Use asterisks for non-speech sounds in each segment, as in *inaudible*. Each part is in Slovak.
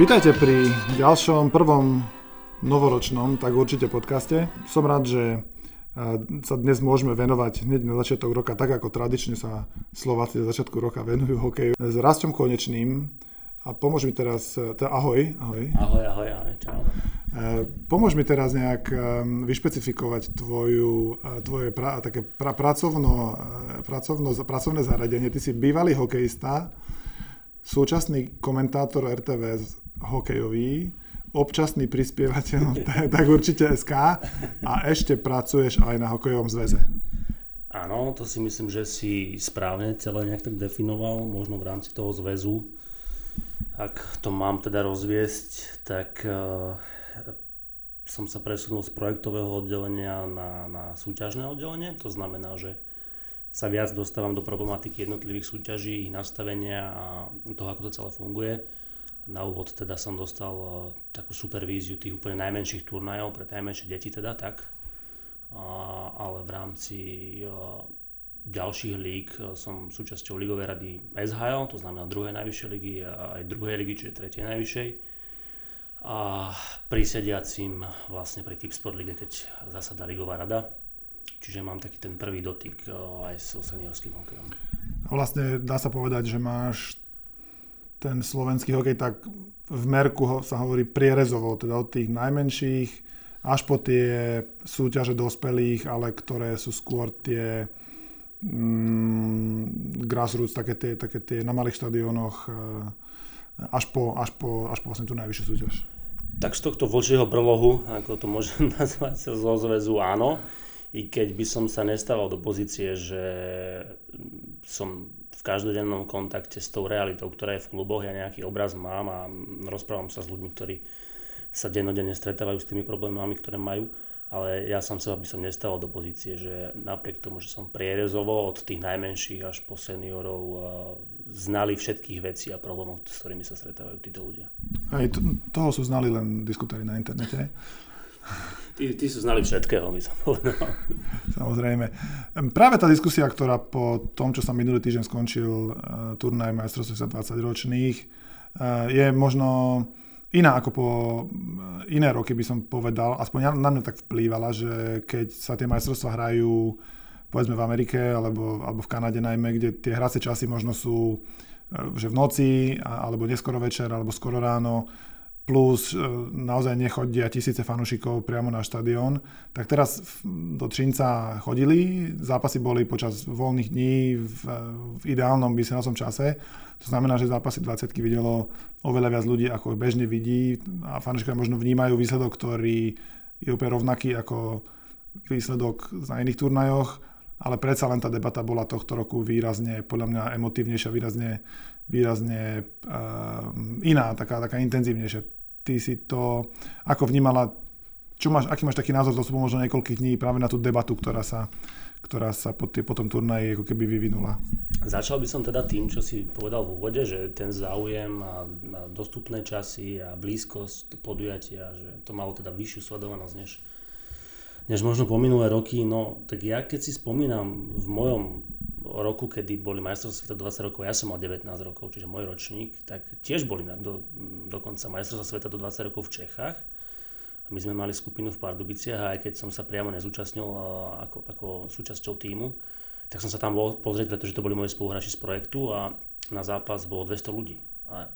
Vítajte pri ďalšom prvom novoročnom, tak určite podcaste. Som rád, že e, sa dnes môžeme venovať hneď na začiatok roka, tak ako tradične sa Slováci na začiatku roka venujú hokeju. S Rastom Konečným a pomôž mi teraz, e, teda ahoj, ahoj. Ahoj, ahoj, ahoj, čau. E, pomôž mi teraz nejak vyšpecifikovať tvoju, tvoje pra, také pra, pracovno, pracovno, pracovné zaradenie. Ty si bývalý hokejista, súčasný komentátor RTVS hokejový, občasný prispievateľ, *laughs* tak určite SK a ešte pracuješ aj na hokejovom zväze. Áno, to si myslím, že si správne celé nejak tak definoval, možno v rámci toho zväzu. Ak to mám teda rozviesť, tak uh, som sa presunul z projektového oddelenia na, na súťažné oddelenie. To znamená, že sa viac dostávam do problematiky jednotlivých súťaží, ich nastavenia a toho, ako to celé funguje na úvod teda som dostal uh, takú supervíziu tých úplne najmenších turnajov, pre najmenšie deti teda tak. Ale v rámci uh, ďalších líg som súčasťou ligovej rady SHL, to znamená druhej najvyššej ligy a aj druhej ligy, čiže tretej najvyššej. A prisediacim vlastne pri Tipsport lige, keď zasada ligová rada. Čiže mám taký ten prvý dotyk aj so seniorským hokejom. Vlastne dá sa povedať, že máš ten slovenský hokej, tak v Merku ho, sa hovorí prierezovo, teda od tých najmenších až po tie súťaže dospelých, ale ktoré sú skôr tie mm, grassroots, také tie, také tie na malých štadiónoch e, až po, až po, až po vlastne tú najvyššiu súťaž. Tak z tohto vočieho brlohu, ako to môžem *laughs* nazvať zo zväzu, áno. I keď by som sa nestával do pozície, že som v každodennom kontakte s tou realitou, ktorá je v kluboch. Ja nejaký obraz mám a rozprávam sa s ľuďmi, ktorí sa dennodenne stretávajú s tými problémami, ktoré majú. Ale ja som sa by som nestával do pozície, že napriek tomu, že som prierezovo od tých najmenších až po seniorov znali všetkých vecí a problémov, s ktorými sa stretávajú títo ľudia. Aj to, toho sú znali len diskutári na internete. Tí, tí sú znali všetkého, by som povedal. Samozrejme. Práve tá diskusia, ktorá po tom, čo sa minulý týždeň skončil uh, turnaj majstrovstv 20 ročných, uh, je možno iná ako po uh, iné roky, by som povedal. Aspoň na mňa tak vplývala, že keď sa tie majstrovstvá hrajú povedzme v Amerike alebo, alebo v Kanade najmä, kde tie hracie časy možno sú že v noci, alebo neskoro večer, alebo skoro ráno, plus e, naozaj nechodia tisíce fanúšikov priamo na štadión, tak teraz do Třinca chodili, zápasy boli počas voľných dní v, v ideálnom vysielacom čase, to znamená, že zápasy 20 videlo oveľa viac ľudí, ako bežne vidí. A fanúšikovia možno vnímajú výsledok, ktorý je úplne rovnaký ako výsledok na iných turnajoch, ale predsa len tá debata bola tohto roku výrazne, podľa mňa emotívnejšia, výrazne, výrazne uh, iná, taká, taká intenzívnejšia ty si to ako vnímala, čo máš, aký máš taký názor to možno niekoľkých dní práve na tú debatu, ktorá sa, ktorá sa po, tie, po tom turnaji ako keby vyvinula? Začal by som teda tým, čo si povedal v úvode, že ten záujem a, a dostupné časy a blízkosť podujatia, že to malo teda vyššiu sledovanosť než, než možno po minulé roky. No tak ja keď si spomínam v mojom roku, kedy boli majstrovstvá sveta 20 rokov, ja som mal 19 rokov, čiže môj ročník, tak tiež boli na, do, dokonca majstrovstvá sveta do 20 rokov v Čechách. My sme mali skupinu v Pardubiciach a aj keď som sa priamo nezúčastnil ako, ako súčasťou týmu, tak som sa tam bol pozrieť, pretože to boli moji spoluhráči z projektu a na zápas bolo 200 ľudí. A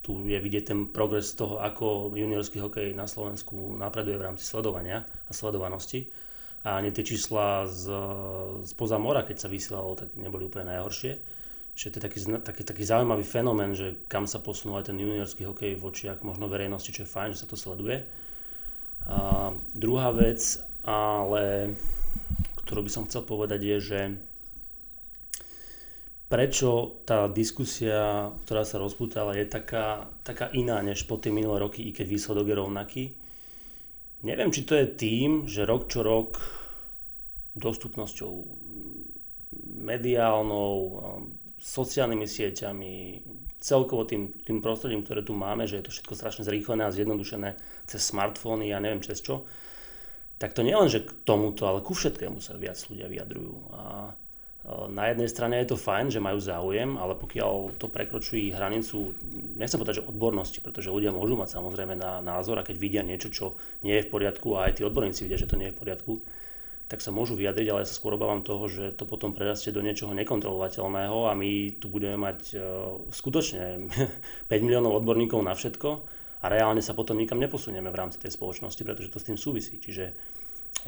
tu je vidieť ten progres toho, ako juniorský hokej na Slovensku napreduje v rámci sledovania a sledovanosti a ani tie čísla z, z mora, keď sa vysielalo, tak neboli úplne najhoršie. Čiže to je taký, taký, taký zaujímavý fenomén, že kam sa posunul aj ten juniorský hokej v očiach možno verejnosti, čo je fajn, že sa to sleduje. A druhá vec, ale ktorú by som chcel povedať je, že prečo tá diskusia, ktorá sa rozputala, je taká, taká iná než po tie minulé roky, i keď výsledok je rovnaký Neviem, či to je tým, že rok čo rok dostupnosťou mediálnou, sociálnymi sieťami, celkovo tým, tým prostredím, ktoré tu máme, že je to všetko strašne zrýchlené a zjednodušené cez smartfóny a ja neviem cez čo, tak to nie len, že k tomuto, ale ku všetkému sa viac ľudia vyjadrujú. A na jednej strane je to fajn, že majú záujem, ale pokiaľ to prekročuje hranicu, nechcem povedať, že odbornosti, pretože ľudia môžu mať samozrejme na názor a keď vidia niečo, čo nie je v poriadku a aj tí odborníci vidia, že to nie je v poriadku, tak sa môžu vyjadriť, ale ja sa skôr obávam toho, že to potom prerastie do niečoho nekontrolovateľného a my tu budeme mať uh, skutočne *laughs* 5 miliónov odborníkov na všetko a reálne sa potom nikam neposunieme v rámci tej spoločnosti, pretože to s tým súvisí. Čiže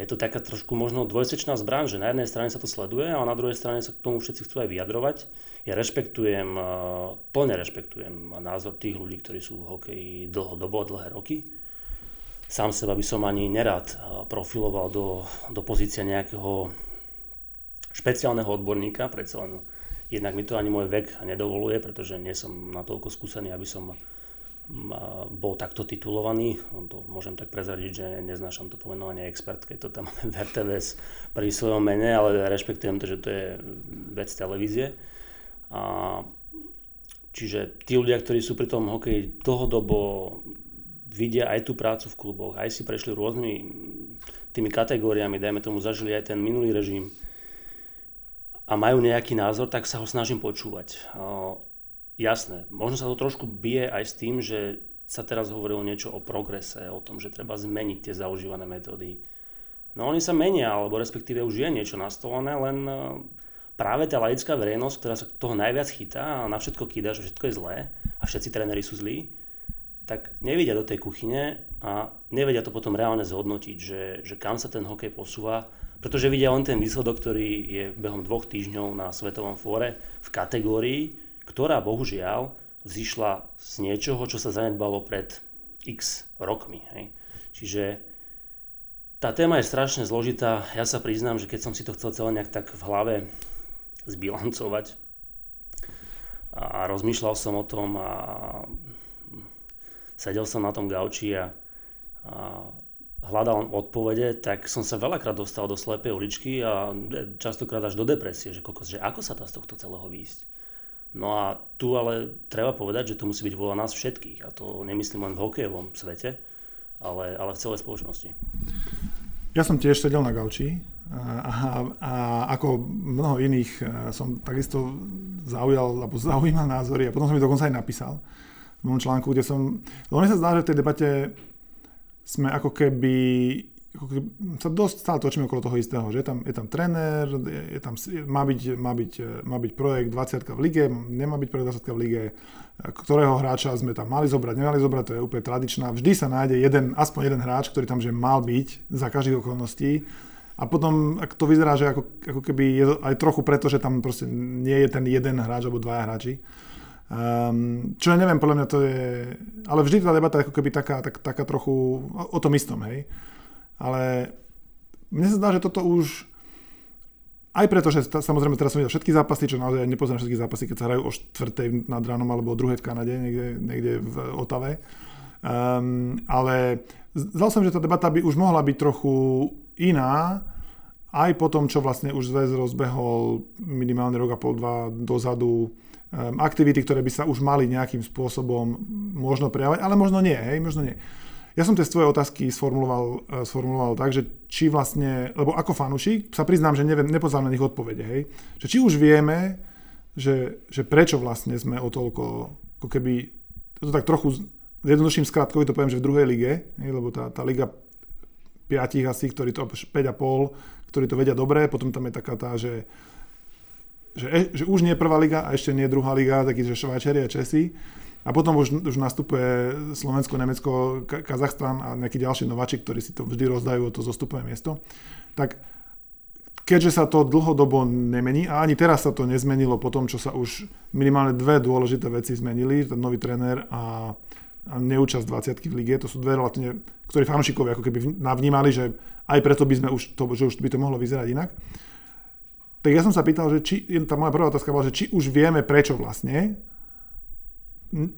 je to taká trošku možno dvojsečná zbraň, že na jednej strane sa to sleduje a na druhej strane sa k tomu všetci chcú aj vyjadrovať. Ja rešpektujem, e, plne rešpektujem názor tých ľudí, ktorí sú v hokeji dlhodobo, dlhé roky. Sám seba by som ani nerad e, profiloval do, do pozície nejakého špeciálneho odborníka, predsa len jednak mi to ani môj vek nedovoluje, pretože nie som natoľko skúsený, aby som bol takto titulovaný. To môžem tak prezradiť, že neznášam to pomenovanie expert, keď to tam máme *laughs* v RTVS pri svojom mene, ale rešpektujem to, že to je vec televízie. A, čiže tí ľudia, ktorí sú pri tom hokeji dlhodobo, vidia aj tú prácu v kluboch, aj si prešli rôznymi tými kategóriami, dajme tomu zažili aj ten minulý režim a majú nejaký názor, tak sa ho snažím počúvať jasné, možno sa to trošku bije aj s tým, že sa teraz hovorilo niečo o progrese, o tom, že treba zmeniť tie zaužívané metódy. No oni sa menia, alebo respektíve už je niečo nastolené, len e, práve tá laická verejnosť, ktorá sa toho najviac chytá a na všetko kýda, že všetko je zlé a všetci tréneri sú zlí, tak nevidia do tej kuchyne a nevedia to potom reálne zhodnotiť, že, že kam sa ten hokej posúva, pretože vidia len ten výsledok, ktorý je behom dvoch týždňov na Svetovom fóre v kategórii, ktorá bohužiaľ vzýšla z niečoho, čo sa zanedbalo pred x rokmi. Hej. Čiže tá téma je strašne zložitá. Ja sa priznám, že keď som si to chcel celé nejak tak v hlave zbilancovať a rozmýšľal som o tom a sedel som na tom gauči a, a hľadal odpovede, tak som sa veľakrát dostal do slepej uličky a častokrát až do depresie, že, kokos, že ako sa dá z tohto celého výjsť. No a tu ale treba povedať, že to musí byť vola nás všetkých. A to nemyslím len v hokejovom svete, ale, ale v celej spoločnosti. Ja som tiež sedel na gauči a, a, ako mnoho iných som takisto zaujal alebo zaujímal názory a potom som mi dokonca aj napísal v mojom článku, kde som... Lebo mne sa zdá, že v tej debate sme ako keby sa dosť stále točíme okolo toho istého, že je tam, je tam tréner, je tam, má, byť, má, byť, má byť projekt 20 v lige, nemá byť projekt 20 v lige, ktorého hráča sme tam mali zobrať, nemali zobrať, to je úplne tradičná. Vždy sa nájde jeden, aspoň jeden hráč, ktorý tam že mal byť za každých okolností. A potom ak to vyzerá, že ako, ako keby je aj trochu preto, že tam proste nie je ten jeden hráč alebo dvaja hráči. Um, čo ja neviem, podľa mňa to je... Ale vždy tá debata je ako keby taká, tak, taká trochu o tom istom, hej. Ale mne sa zdá, že toto už aj preto, že samozrejme teraz som videl všetky zápasy, čo naozaj nepozerám všetky zápasy, keď sa hrajú o štvrtej nad ránom alebo o druhej v Kanade, niekde, niekde v Otave. Um, ale zdal som, že tá debata by už mohla byť trochu iná, aj po tom, čo vlastne už zväz rozbehol minimálne rok a pol, dva dozadu um, aktivity, ktoré by sa už mali nejakým spôsobom možno prejavať, ale možno nie, hej, možno nie. Ja som tie svoje otázky sformuloval, e, sformuloval tak, že či vlastne, lebo ako fanušik sa priznám, že neviem, nepoznám na nich odpovede, hej, že či už vieme, že, že prečo vlastne sme o toľko, ako keby, to tak trochu jednoduchším skratkovi to poviem, že v druhej lige, hej, lebo tá, tá liga piatich asi, ktorí to, 5,5, ktorí to vedia dobre, potom tam je taká tá, že, že, e, že už nie prvá liga a ešte nie druhá liga, taký, že Švajčeri a Česi, a potom už, už nastupuje Slovensko, Nemecko, Kazachstan a nejaký ďalší nováči, ktorí si to vždy rozdajú to zostupové miesto. Tak keďže sa to dlhodobo nemení a ani teraz sa to nezmenilo po tom, čo sa už minimálne dve dôležité veci zmenili, ten nový tréner a, a neúčasť 20 v lige, to sú dve relatívne, ktorí fanúšikovia ako keby navnímali, že aj preto by sme už to, že už by to mohlo vyzerať inak. Tak ja som sa pýtal, že či, tá moja prvá otázka bola, že či už vieme prečo vlastne,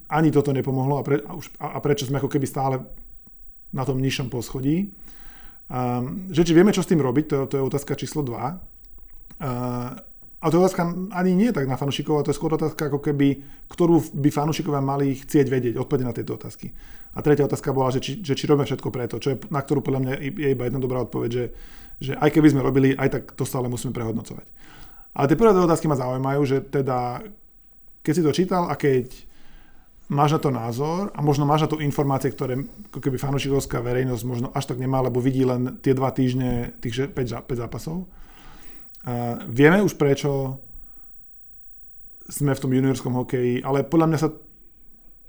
ani toto nepomohlo a, pre, a, už, a, prečo sme ako keby stále na tom nižšom poschodí. Um, že či vieme, čo s tým robiť, to, to je otázka číslo 2. Uh, a to je otázka ani nie tak na fanúšikov, to je skôr otázka ako keby, ktorú by fanúšikovia mali chcieť vedieť, odpovede na tieto otázky. A tretia otázka bola, že či, že či robíme všetko preto, čo je, na ktorú podľa mňa je iba jedna dobrá odpoveď, že, že aj keby sme robili, aj tak to stále musíme prehodnocovať. Ale tie prvé dve otázky ma zaujímajú, že teda, keď si to čítal a keď máš na to názor a možno máš na to informácie, ktoré ako keby fanúšikovská verejnosť možno až tak nemá, lebo vidí len tie dva týždne, tých 5, 5 zápasov. Uh, vieme už prečo sme v tom juniorskom hokeji, ale podľa mňa sa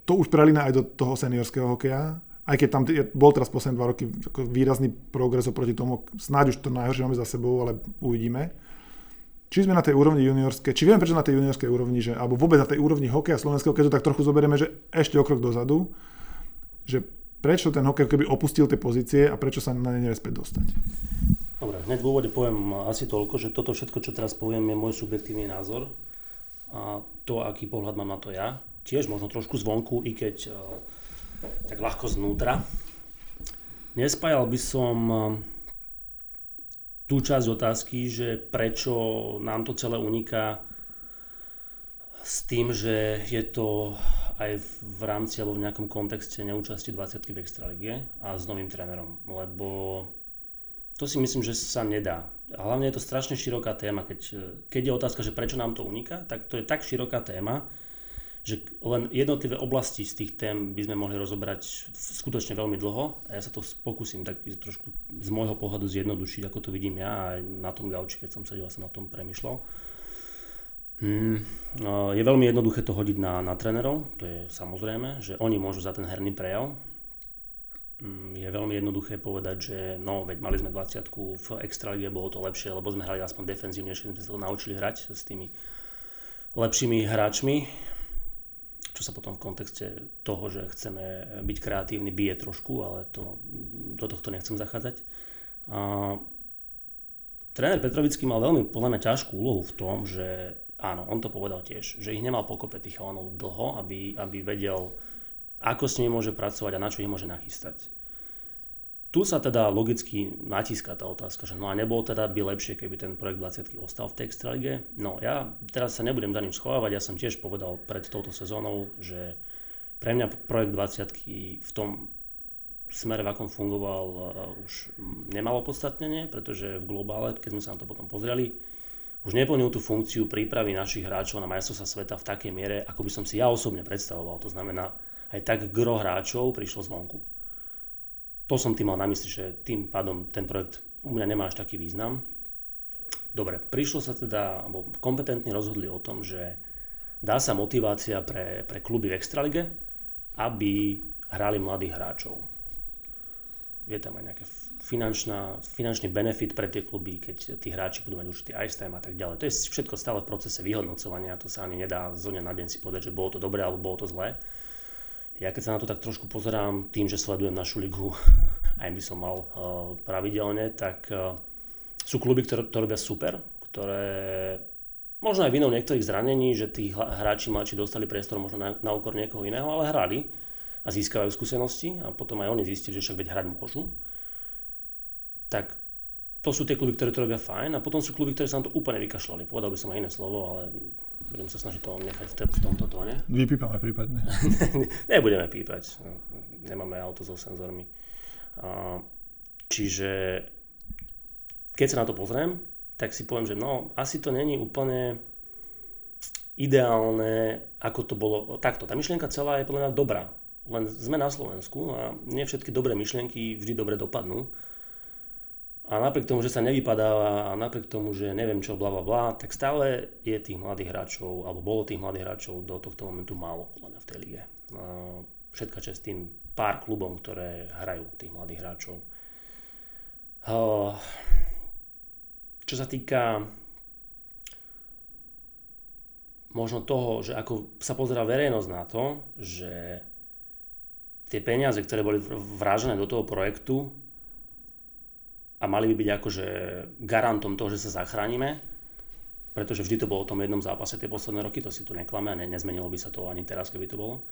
to už prelína aj do toho seniorského hokeja. Aj keď tam bol teraz posledné dva roky výrazný progres oproti tomu, snáď už to najhoršie máme za sebou, ale uvidíme. Či sme na tej úrovni juniorskej, či vieme prečo na tej juniorskej úrovni, že, alebo vôbec na tej úrovni hokeja slovenského, keď to tak trochu zoberieme, že ešte o krok dozadu, že prečo ten hokej keby opustil tie pozície a prečo sa na ne späť dostať. Dobre, hneď v úvode poviem asi toľko, že toto všetko, čo teraz poviem, je môj subjektívny názor a to, aký pohľad mám na to ja. Tiež možno trošku zvonku, i keď uh, tak ľahko znútra. Nespájal by som uh, tú časť otázky, že prečo nám to celé uniká s tým, že je to aj v rámci alebo v nejakom kontexte neúčasti 20 v Extralige a s novým trénerom, lebo to si myslím, že sa nedá. A hlavne je to strašne široká téma, keď, keď je otázka, že prečo nám to uniká, tak to je tak široká téma, že len jednotlivé oblasti z tých tém by sme mohli rozobrať skutočne veľmi dlho a ja sa to pokúsim tak trošku z môjho pohľadu zjednodušiť, ako to vidím ja aj na tom gauči, keď som sedel, som na tom premyšľal. Hmm, no, je veľmi jednoduché to hodiť na, na trénerov, to je samozrejme, že oni môžu za ten herný prejav, Mm, je veľmi jednoduché povedať, že no, veď mali sme 20 v Extralíge, bolo to lepšie, lebo sme hrali aspoň defenzívne, že sme sa to naučili hrať s tými lepšími hráčmi, čo sa potom v kontexte toho, že chceme byť kreatívni, bije trošku, ale to, do tohto nechcem zachádzať. A, tréner Petrovický mal veľmi podľa mňa ťažkú úlohu v tom, že áno, on to povedal tiež, že ich nemal pokope tých chalanov dlho, aby, aby vedel ako s nimi môže pracovať a na čo ich môže nachystať. Tu sa teda logicky natíska tá otázka, že no a nebol teda by lepšie, keby ten projekt 20 ostal v tej extralige. No ja teraz sa nebudem za ním schovávať, ja som tiež povedal pred touto sezónou, že pre mňa projekt 20 v tom smere, v akom fungoval, uh, už nemalo podstatnenie, pretože v globále, keď sme sa na to potom pozreli, už neplnil tú funkciu prípravy našich hráčov na majstrovstvá sveta v takej miere, ako by som si ja osobne predstavoval. To znamená, aj tak gro hráčov prišlo zvonku. To som tým mal na mysli, že tým pádom ten projekt u mňa nemá až taký význam. Dobre, prišlo sa teda, alebo kompetentne rozhodli o tom, že dá sa motivácia pre, pre kluby v Extralige, aby hrali mladých hráčov. Je tam aj finančná, finančný benefit pre tie kluby, keď tí hráči budú mať určitý ice time a tak ďalej. To je všetko stále v procese vyhodnocovania, to sa ani nedá zo dňa na deň si povedať, že bolo to dobré alebo bolo to zlé ja keď sa na to tak trošku pozerám, tým, že sledujem našu ligu, *laughs* aj by som mal uh, pravidelne, tak uh, sú kluby, ktoré to robia super, ktoré možno aj vinou niektorých zranení, že tí hráči mladší dostali priestor možno na, na úkor niekoho iného, ale hrali a získavajú skúsenosti a potom aj oni zistili, že však veď hrať môžu. Tak to sú tie kluby, ktoré to robia fajn a potom sú kluby, ktoré sa na to úplne vykašľali. Povedal by som aj iné slovo, ale budem sa snažiť to nechať v, v tomto tóne. Vypípame prípadne. *laughs* Nebudeme pípať, nemáme auto so senzormi. Čiže keď sa na to pozriem, tak si poviem, že no, asi to není úplne ideálne, ako to bolo. Takto, tá myšlienka celá je podľa mňa dobrá. Len sme na Slovensku a nie všetky dobré myšlienky vždy dobre dopadnú. A napriek tomu, že sa nevypadáva a napriek tomu, že neviem čo, bla bla bla, tak stále je tých mladých hráčov, alebo bolo tých mladých hráčov do tohto momentu málo v tej lige. Všetka čest tým pár klubom, ktoré hrajú tých mladých hráčov. Čo sa týka možno toho, že ako sa pozera verejnosť na to, že tie peniaze, ktoré boli vrážené do toho projektu, a mali by byť akože garantom toho, že sa zachránime, pretože vždy to bolo o tom jednom zápase tie posledné roky, to si tu neklame a ne, nezmenilo by sa to ani teraz, keby to bolo.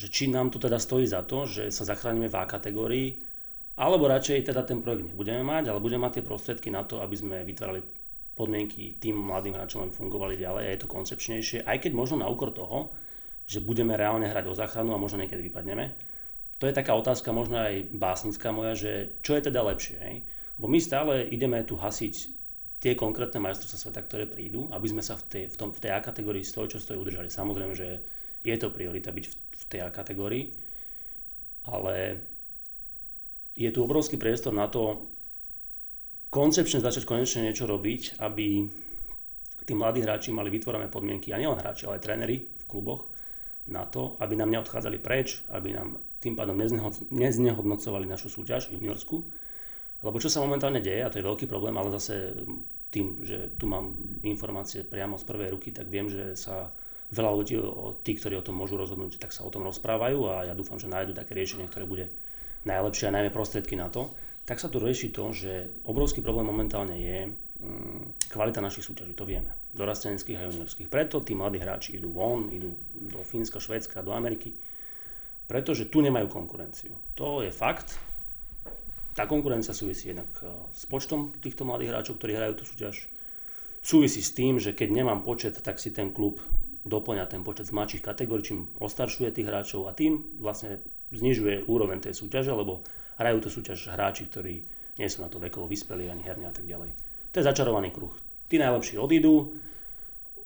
Že či nám to teda stojí za to, že sa zachránime v A kategórii, alebo radšej teda ten projekt nebudeme mať, ale budeme mať tie prostriedky na to, aby sme vytvárali podmienky tým mladým hráčom, aby fungovali ďalej a je to koncepčnejšie, aj keď možno na úkor toho, že budeme reálne hrať o záchranu a možno niekedy vypadneme. To je taká otázka možno aj básnická moja, že čo je teda lepšie. Hej? Bo my stále ideme tu hasiť tie konkrétne majstrovstvá sveta, ktoré prídu, aby sme sa v tej, v, tom, v tej A kategórii stojí, čo stojí udržali. Samozrejme, že je to priorita byť v, v tej A kategórii, ale je tu obrovský priestor na to koncepčne začať konečne niečo robiť, aby tí mladí hráči mali vytvorené podmienky, a nielen hráči, ale aj tréneri v kluboch, na to, aby nám neodchádzali preč, aby nám tým pádom neznehodnocovali našu súťaž juniorskú, lebo čo sa momentálne deje, a to je veľký problém, ale zase tým, že tu mám informácie priamo z prvej ruky, tak viem, že sa veľa ľudí, tí, ktorí o tom môžu rozhodnúť, tak sa o tom rozprávajú a ja dúfam, že nájdu také riešenie, ktoré bude najlepšie a najmä prostriedky na to. Tak sa tu rieši to, že obrovský problém momentálne je mm, kvalita našich súťaží, to vieme, dorasteneckých a juniorských. Preto tí mladí hráči idú von, idú do Fínska, Švedska, do Ameriky, pretože tu nemajú konkurenciu. To je fakt, tá konkurencia súvisí jednak eh, s počtom týchto mladých hráčov, ktorí hrajú tú súťaž. Súvisí s tým, že keď nemám počet, tak si ten klub doplňa ten počet z mladších kategórií, čím ostaršuje tých hráčov a tým vlastne znižuje úroveň tej súťaže, lebo hrajú tú súťaž hráči, ktorí nie sú na to vekovo vyspelí ani herne a tak ďalej. To je začarovaný kruh. Tí najlepší odídu,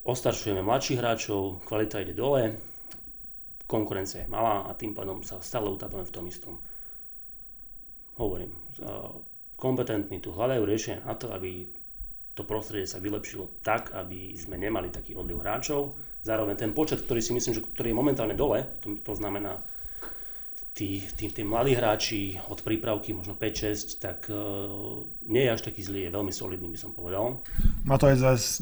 ostaršujeme mladších hráčov, kvalita ide dole, konkurencia je malá a tým pádom sa stále utápame v tom istom hovorím, kompetentní tu hľadajú riešenie na to, aby to prostredie sa vylepšilo tak, aby sme nemali taký odliv hráčov. Zároveň ten počet, ktorý si myslím, že ktorý je momentálne dole, to, to znamená tí, tí, tí mladí hráči od prípravky, možno 5-6, tak uh, nie je až taký zlý, je veľmi solidný, by som povedal. Má to aj zase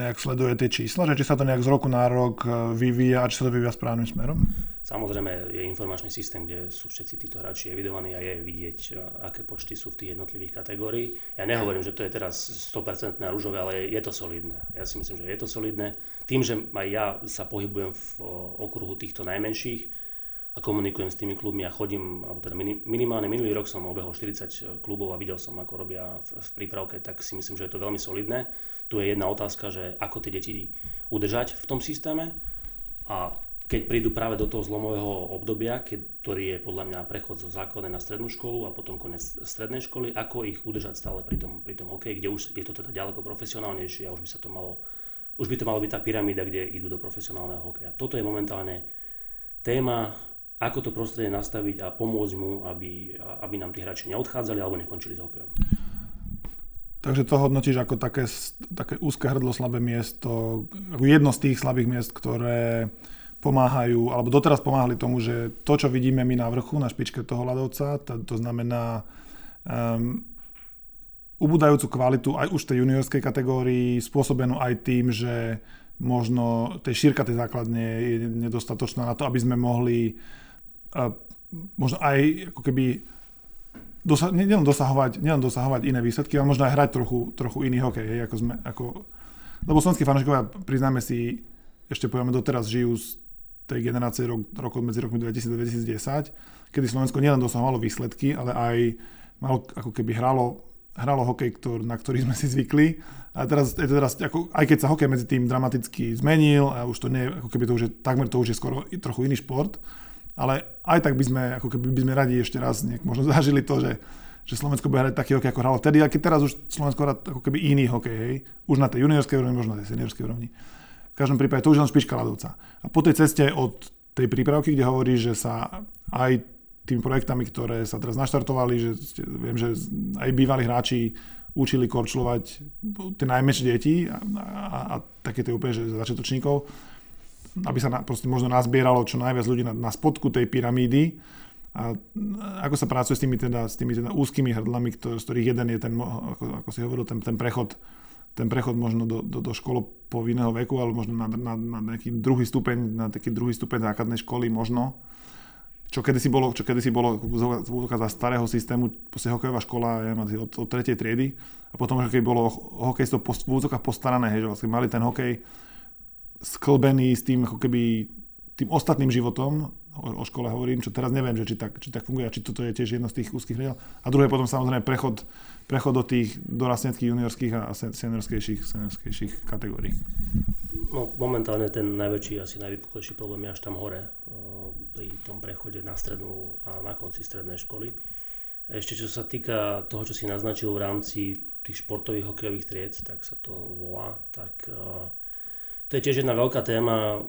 nejak sleduje tie čísla, že či sa to nejak z roku na rok e, vyvíja a či sa to vyvíja správnym smerom? Samozrejme je informačný systém, kde sú všetci títo hráči evidovaní a je vidieť, e, aké počty sú v tých jednotlivých kategórií. Ja nehovorím, že to je teraz 100% rúžové, ale je to solidné. Ja si myslím, že je to solidné. Tým, že aj ja sa pohybujem v e, okruhu týchto najmenších a komunikujem s tými klubmi a chodím, alebo teda minimálne minulý rok som obehol 40 klubov a videl som, ako robia v, v prípravke, tak si myslím, že je to veľmi solidné. Tu je jedna otázka, že ako tie deti udržať v tom systéme a keď prídu práve do toho zlomového obdobia, ktorý je podľa mňa prechod zo základnej na strednú školu a potom konec strednej školy, ako ich udržať stále pri tom, pri tom hokeji, kde už je to teda ďaleko profesionálnejšie a už by sa to malo, už by to malo byť tá pyramída, kde idú do profesionálneho hokeja. Toto je momentálne téma, ako to prostredie nastaviť a pomôcť mu, aby, aby nám tí hráči neodchádzali alebo nekončili s hokejom. Takže to hodnotíš ako také, také úzke hrdlo, slabé miesto, jedno z tých slabých miest, ktoré pomáhajú, alebo doteraz pomáhali tomu, že to, čo vidíme my na vrchu, na špičke toho ľadovca, to, to znamená um, ubúdajúcu kvalitu aj už tej juniorskej kategórii, spôsobenú aj tým, že možno tej šírka tej základne je nedostatočná na to, aby sme mohli uh, možno aj ako keby dosa- nielen dosahovať, nielen dosahovať iné výsledky, ale možno aj hrať trochu, trochu iný hokej, hej, ako sme, ako, lebo slovenskí fanúšikovia, priznáme si, ešte povieme, doteraz žijú z tej generácie rok, rokov medzi rokmi 2000 a 2010, kedy Slovensko nielen dosahovalo výsledky, ale aj malo, ako keby hralo, hralo hokej, ktor, na ktorý sme si zvykli. A teraz, teraz ako, aj keď sa hokej medzi tým dramaticky zmenil a už to nie, ako keby to už je, takmer to už je skoro trochu iný šport, ale aj tak by sme, ako keby by sme radi ešte raz nejak možno *laughs* zažili to, že, že Slovensko bude hrať taký hokej, ako hralo vtedy, a keď teraz už Slovensko hrá ako keby iný hokej, hej, už na tej juniorskej úrovni, možno na tej seniorskej úrovni. V každom prípade to už len špička ľadovca. A po tej ceste od tej prípravky, kde hovorí, že sa aj tými projektami, ktoré sa teraz naštartovali, že viem, že aj bývalí hráči učili korčľovať tie najmenšie deti a, a, a také tie úplne že začiatočníkov, aby sa na, proste možno nazbieralo čo najviac ľudí na, na spodku tej pyramídy. A ako sa pracuje s tými, teda, s tými teda úzkými hrdlami, ktor, z ktorých jeden je ten, ako, ako si hovoril, ten, ten prechod ten prechod možno do, do, do školo povinného veku, ale možno na, na, na nejaký druhý stupeň, na taký druhý stupeň základnej školy možno. Čo kedysi bolo, čo kedysi bolo za starého systému, proste hokejová škola je od, od tretej triedy a potom, keď bolo hokejstvo post, v úzokách postarané, hej, že vlastne mali ten hokej sklbený s tým ako keby tým ostatným životom, o, o škole hovorím, čo teraz neviem, že či tak, či tak funguje či toto je tiež jedno z tých úzkých riel. A druhé potom samozrejme prechod prechod do tých dorasteneckých, juniorských a seniorskejších, seniorskejších kategórií? No, momentálne ten najväčší, asi najvypuklejší problém je až tam hore, pri tom prechode na strednú a na konci strednej školy. Ešte čo sa týka toho, čo si naznačil v rámci tých športových hokejových tried, tak sa to volá, tak uh, to je tiež jedna veľká téma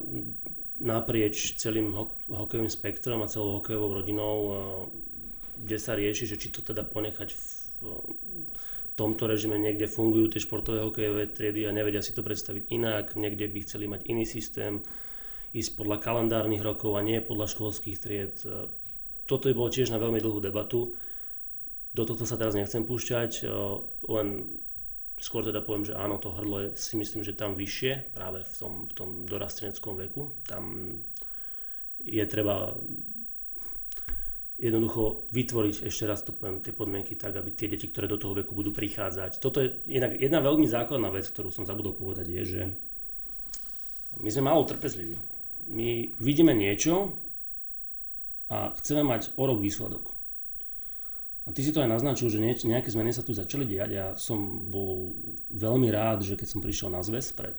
naprieč celým hokejovým spektrom a celou hokejovou rodinou, uh, kde sa rieši, že či to teda ponechať v tomto režime niekde fungujú tie športové hokejové triedy a nevedia si to predstaviť inak, niekde by chceli mať iný systém, ísť podľa kalendárnych rokov a nie podľa školských tried. Toto by bolo tiež na veľmi dlhú debatu do tohto sa teraz nechcem púšťať, len skôr teda poviem, že áno, to hrdlo je si myslím, že tam vyššie, práve v tom, v tom dorasteneckom veku. Tam je treba jednoducho vytvoriť, ešte raz to poviem, tie podmienky tak, aby tie deti, ktoré do toho veku budú prichádzať. Toto je jedna, jedna veľmi základná vec, ktorú som zabudol povedať, je, že my sme málo trpezliví. My vidíme niečo a chceme mať o rok výsledok. A ty si to aj naznačil, že nejaké zmeny sa tu začali diať. Ja som bol veľmi rád, že keď som prišiel na zväz pred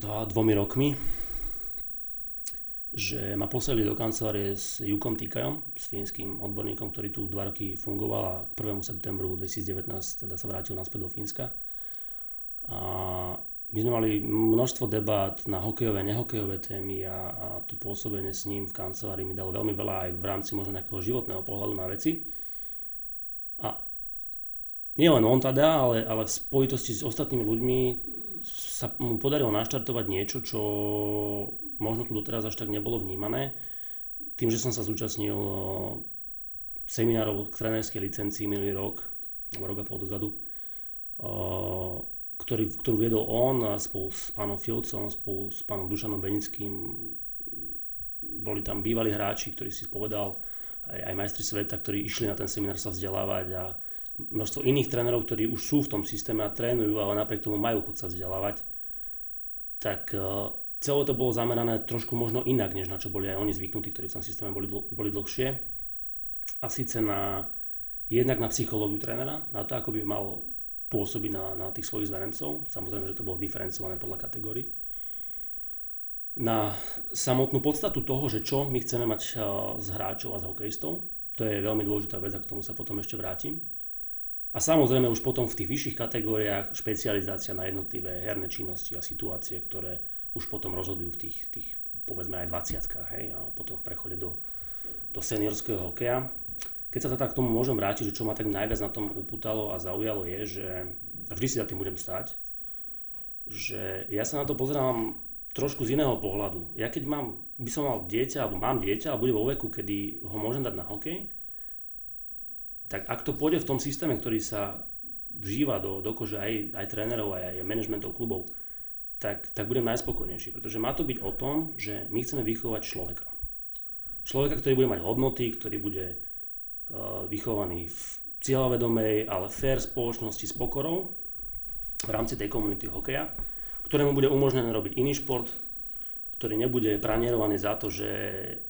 dva, dvomi rokmi, že ma poslali do kancelárie s Jukom Tikajom, s fínskym odborníkom, ktorý tu dva roky fungoval a k 1. septembru 2019 teda sa vrátil naspäť do Fínska. A my sme mali množstvo debát na hokejové nehokejové témy a, a to pôsobenie s ním v kancelárii mi dalo veľmi veľa aj v rámci možno nejakého životného pohľadu na veci. A nie len on teda, ale, ale v spojitosti s ostatnými ľuďmi sa mu podarilo naštartovať niečo, čo možno tu doteraz až tak nebolo vnímané. Tým, že som sa zúčastnil seminárov k trénerskej licencii minulý rok, rok a pol dozadu, ktorý, ktorú viedol on spolu s pánom Filcom, spolu s pánom Dušanom Benickým. Boli tam bývalí hráči, ktorí si povedal, aj, aj majstri sveta, ktorí išli na ten seminár sa vzdelávať a množstvo iných trénerov, ktorí už sú v tom systéme a trénujú, ale napriek tomu majú chuť sa vzdelávať. Tak uh, celé to bolo zamerané trošku možno inak, než na čo boli aj oni zvyknutí, ktorí v tom systéme boli, boli dlhšie. A síce na, jednak na psychológiu trénera, na to, ako by mal pôsobiť na, na tých svojich zverencov. Samozrejme, že to bolo diferencované podľa kategórií. Na samotnú podstatu toho, že čo my chceme mať z hráčov a z hokejistov, to je veľmi dôležitá vec a k tomu sa potom ešte vrátim. A samozrejme už potom v tých vyšších kategóriách špecializácia na jednotlivé herné činnosti a situácie, ktoré už potom rozhodujú v tých, tých povedzme aj 20 hej, a potom v prechode do, do seniorského hokeja. Keď sa tak k tomu môžem vrátiť, že čo ma tak najviac na tom upútalo a zaujalo je, že vždy si za tým budem stať, že ja sa na to pozerám trošku z iného pohľadu. Ja keď mám, by som mal dieťa, alebo mám dieťa a bude vo veku, kedy ho môžem dať na hokej, tak ak to pôjde v tom systéme, ktorý sa vžíva do, do kože aj, aj trénerov, aj, aj manažmentov klubov, tak, tak budem najspokojnejší, pretože má to byť o tom, že my chceme vychovať človeka. Človeka, ktorý bude mať hodnoty, ktorý bude Eh, vychovaný v cieľavedomej, ale fair spoločnosti s pokorou v rámci tej komunity hokeja, ktorému bude umožnené robiť iný šport, ktorý nebude pranierovaný za to, že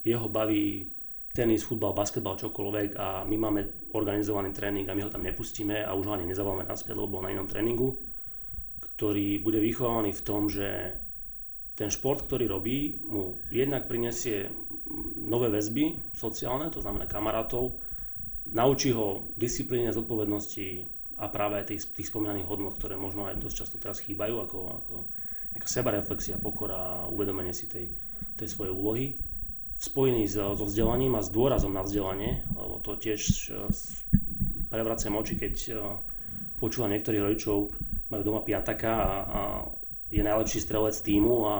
jeho baví tenis, futbal, basketbal, čokoľvek a my máme organizovaný tréning a my ho tam nepustíme a už ho ani nezavoláme naspäť, lebo na inom tréningu, ktorý bude vychovaný v tom, že ten šport, ktorý robí, mu jednak prinesie nové väzby sociálne, to znamená kamarátov, naučí ho disciplíne, zodpovednosti a práve tých, tých spomínaných hodnot, ktoré možno aj dosť často teraz chýbajú, ako, ako nejaká sebareflexia, pokora uvedomenie si tej, tej svojej úlohy. V spojení so, so vzdelaním a s dôrazom na vzdelanie, lebo to tiež e, prevraciam oči, keď e, počúvam niektorých rodičov, majú doma piataka a, a je najlepší strelec týmu a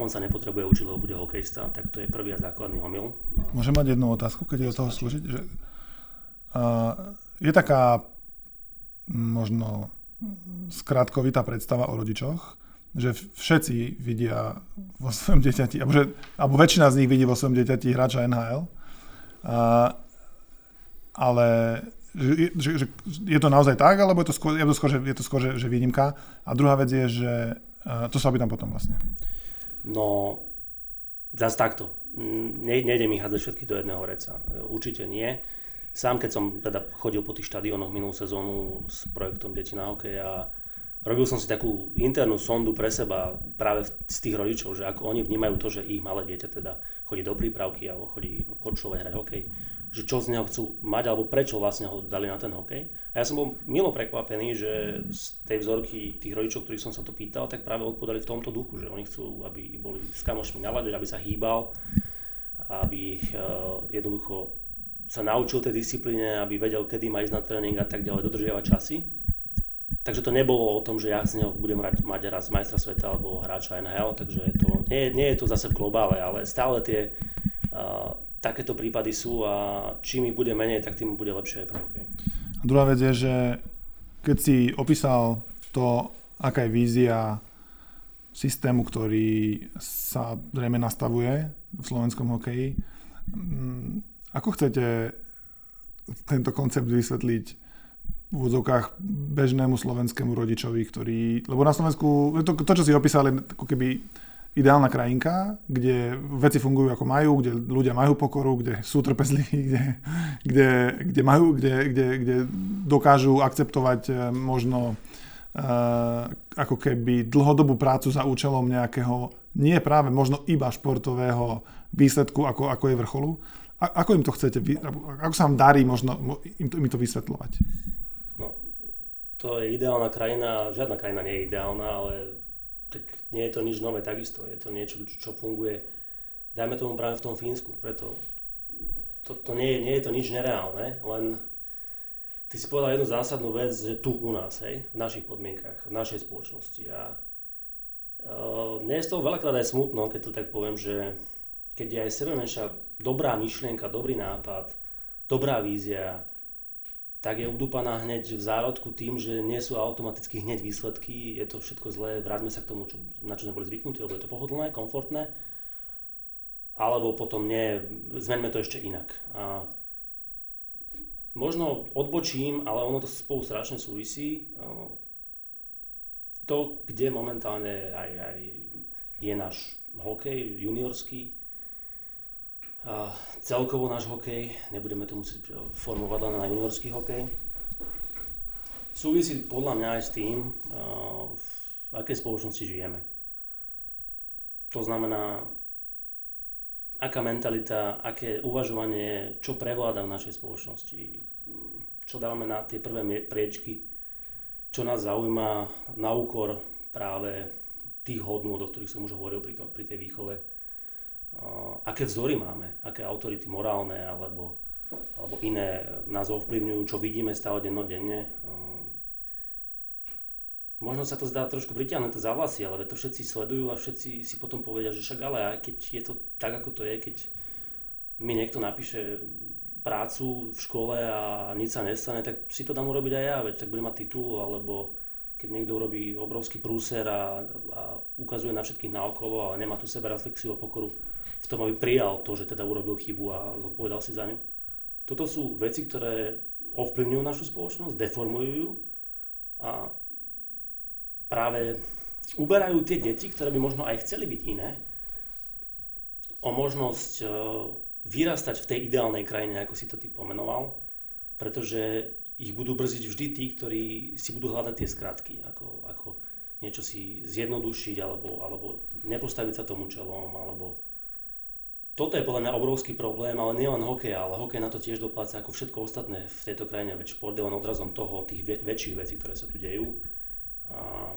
on sa nepotrebuje učiť, lebo bude hokejista, tak to je prvý a základný omyl. Môžem mať jednu otázku, keď je o toho slúžiť? Že je taká možno skrátkovitá predstava o rodičoch, že všetci vidia vo svojom dieťati, alebo, že, alebo väčšina z nich vidí vo svojom dieťati hráča NHL, a, ale že, že, že je to naozaj tak, alebo je to skôr, je to skôr, že, je to skôr že, že výnimka. A druhá vec je, že to sa opýtam potom vlastne. No, zase takto. Ne, nejde mi hádzať všetky do jedného reca. Určite nie. Sám, keď som teda chodil po tých štadiónoch minulú sezónu s projektom Deti na hokej a robil som si takú internú sondu pre seba práve z tých rodičov, že ako oni vnímajú to, že ich malé dieťa teda chodí do prípravky alebo chodí korčovať hrať hokej. že čo z neho chcú mať, alebo prečo vlastne ho dali na ten hokej. A ja som bol milo prekvapený, že z tej vzorky tých rodičov, ktorých som sa to pýtal, tak práve odpovedali v tomto duchu, že oni chcú, aby boli s kamošmi na lade, aby sa hýbal, aby uh, jednoducho sa naučil tej disciplíne, aby vedel, kedy má ísť na tréning a tak ďalej, dodržiavať časy. Takže to nebolo o tom, že ja z neho budem mať raz majstra sveta alebo hráča NHL, takže to, nie, nie je to zase v globále, ale stále tie uh, takéto prípady sú a čím ich bude menej, tak tým bude lepšie pre hokej. A druhá vec je, že keď si opísal to, aká je vízia systému, ktorý sa zrejme nastavuje v slovenskom hokeji, ako chcete tento koncept vysvetliť v úvodzovkách bežnému slovenskému rodičovi, ktorý... Lebo na Slovensku, to, to čo si opísali, ako keby ideálna krajinka, kde veci fungujú ako majú, kde ľudia majú pokoru, kde sú trpezliví, *laughs* kde, kde, kde, majú, kde, kde, kde dokážu akceptovať eh, možno uh, ako keby dlhodobú prácu za účelom nejakého, nie práve možno iba športového výsledku, ako, ako je vrcholu. A, ako im to chcete, ako sa vám darí možno im to, im to vysvetľovať? To je ideálna krajina, žiadna krajina nie je ideálna, ale tak nie je to nič nové takisto, je to niečo, čo funguje, dajme tomu práve v tom Fínsku, preto to, to nie, nie je to nič nereálne, len ty si povedal jednu zásadnú vec, že tu u nás, hej, v našich podmienkach, v našej spoločnosti. A uh, mne je z toho veľakrát aj smutno, keď to tak poviem, že keď je aj sebe dobrá myšlienka, dobrý nápad, dobrá vízia, tak je udupaná hneď v zárodku tým, že nie sú automaticky hneď výsledky, je to všetko zlé, vráťme sa k tomu, čo, na čo sme boli zvyknutí, lebo je to pohodlné, komfortné, alebo potom nie, zmeňme to ešte inak. A možno odbočím, ale ono to spolu strašne súvisí. To, kde momentálne aj, aj je náš hokej juniorský, celkovo náš hokej, nebudeme to musieť formovať len na juniorský hokej, súvisí podľa mňa aj s tým, v akej spoločnosti žijeme. To znamená, aká mentalita, aké uvažovanie, čo prevláda v našej spoločnosti, čo dávame na tie prvé priečky, čo nás zaujíma na úkor práve tých hodnôt, o ktorých som už hovoril pri, to, pri tej výchove aké vzory máme, aké autority morálne alebo, alebo iné nás ovplyvňujú, čo vidíme stále dennodenne. Možno sa to zdá trošku pritiahnuté za vlasy, ale to všetci sledujú a všetci si potom povedia, že však ale aj keď je to tak, ako to je, keď mi niekto napíše prácu v škole a nič sa nestane, tak si to dám urobiť aj ja, veď tak budem mať titul, alebo keď niekto urobí obrovský prúser a, a ukazuje na všetkých naokolo, ale nemá tu sebe reflexiu a pokoru, v tom, aby prijal to, že teda urobil chybu a zodpovedal si za ňu. Toto sú veci, ktoré ovplyvňujú našu spoločnosť, deformujú ju a práve uberajú tie deti, ktoré by možno aj chceli byť iné, o možnosť e, vyrastať v tej ideálnej krajine, ako si to ty pomenoval, pretože ich budú brziť vždy tí, ktorí si budú hľadať tie skratky, ako, ako niečo si zjednodušiť, alebo, alebo nepostaviť sa tomu čelom, alebo toto je podľa mňa obrovský problém, ale nie len hokej, ale hokej na to tiež dopláca ako všetko ostatné v tejto krajine, veď šport je len odrazom toho, tých väč- väčších vecí, ktoré sa tu dejú. A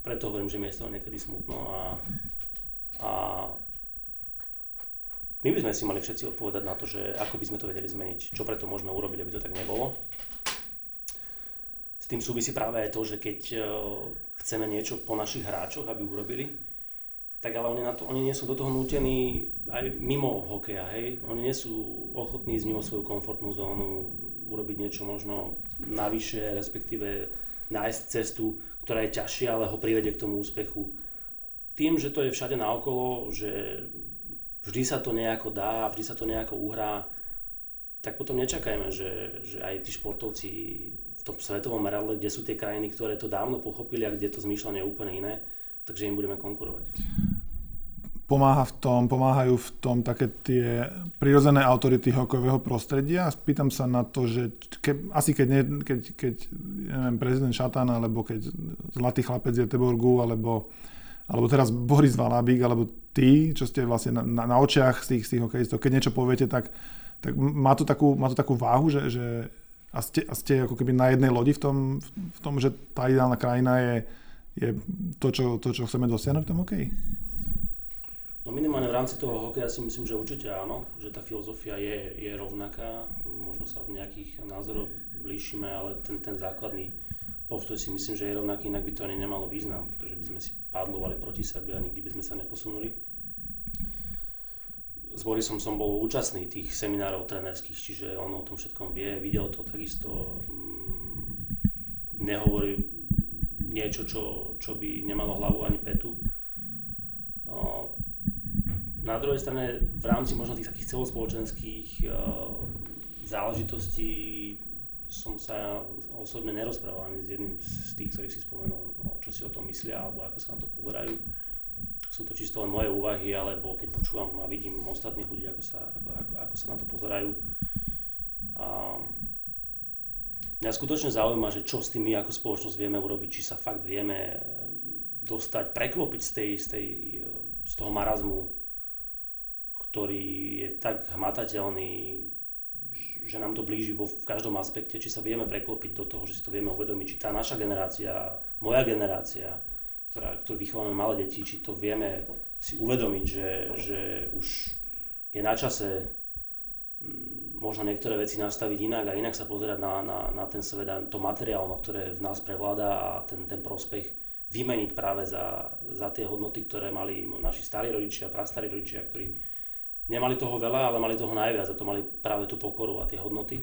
preto hovorím, že mi je z toho niekedy smutno a, a my by sme si mali všetci odpovedať na to, že ako by sme to vedeli zmeniť, čo preto môžeme urobiť, aby to tak nebolo. S tým súvisí práve aj to, že keď e, chceme niečo po našich hráčoch, aby urobili, tak ale oni, na to, oni nie sú do toho nútení aj mimo hokeja, hej. Oni nie sú ochotní ísť mimo svoju komfortnú zónu, urobiť niečo možno navyše, respektíve nájsť cestu, ktorá je ťažšia, ale ho privedie k tomu úspechu. Tým, že to je všade naokolo, že vždy sa to nejako dá, vždy sa to nejako uhrá, tak potom nečakajme, že, že aj tí športovci v tom svetovom meradle, kde sú tie krajiny, ktoré to dávno pochopili a kde to zmýšľanie je úplne iné, takže im budeme konkurovať. Pomáha v tom, pomáhajú v tom také tie prirodzené autority hokejového prostredia. Spýtam sa na to, že ke, asi keď, nie, keď, keď neviem, prezident Šatan, alebo keď zlatý chlapec je Teborgu, alebo, alebo teraz Boris Valabík, alebo tí, čo ste vlastne na, na, na očiach z tých, z tých hokejistov, keď niečo poviete, tak tak má to takú, má to takú váhu, že, že a, ste, a ste ako keby na jednej lodi v tom, v tom že tá ideálna krajina je, je to, čo, to, čo chceme dosiahnuť v tom hokeji? No minimálne v rámci toho hokeja si myslím, že určite áno, že tá filozofia je, je rovnaká, možno sa v nejakých názoroch blížime, ale ten, ten základný postoj si myslím, že je rovnaký, inak by to ani nemalo význam, pretože by sme si padlovali proti sebe a nikdy by sme sa neposunuli. S Borisom som bol účastný tých seminárov trenerských, čiže on o tom všetkom vie, videl to takisto, mm, nehovorí niečo, čo, čo by nemalo hlavu ani petu. Na druhej strane, v rámci možno tých takých celospoločenských záležitostí som sa osobne nerozprával ani s jedným z tých, ktorých si spomenul, čo si o tom myslia alebo ako sa na to pozerajú. Sú to čisto len moje úvahy, alebo keď počúvam a vidím ostatných ľudí, ako sa, ako, ako, ako sa na to pozerajú. A mňa skutočne zaujíma, že čo s tým my ako spoločnosť vieme urobiť, či sa fakt vieme dostať, preklopiť z, tej, z, tej, z toho marazmu, ktorý je tak hmatateľný, že nám to blíži vo, v každom aspekte, či sa vieme preklopiť do toho, že si to vieme uvedomiť, či tá naša generácia, moja generácia, ktorá, ktorú vychovávame malé deti, či to vieme si uvedomiť, že, že už je na čase mm, možno niektoré veci nastaviť inak a inak sa pozerať na, na, na ten svet a to materiálno, ktoré v nás prevláda a ten, ten prospech vymeniť práve za, za tie hodnoty, ktoré mali naši starí rodičia, prastarí rodičia, ktorí nemali toho veľa, ale mali toho najviac a to mali práve tú pokoru a tie hodnoty.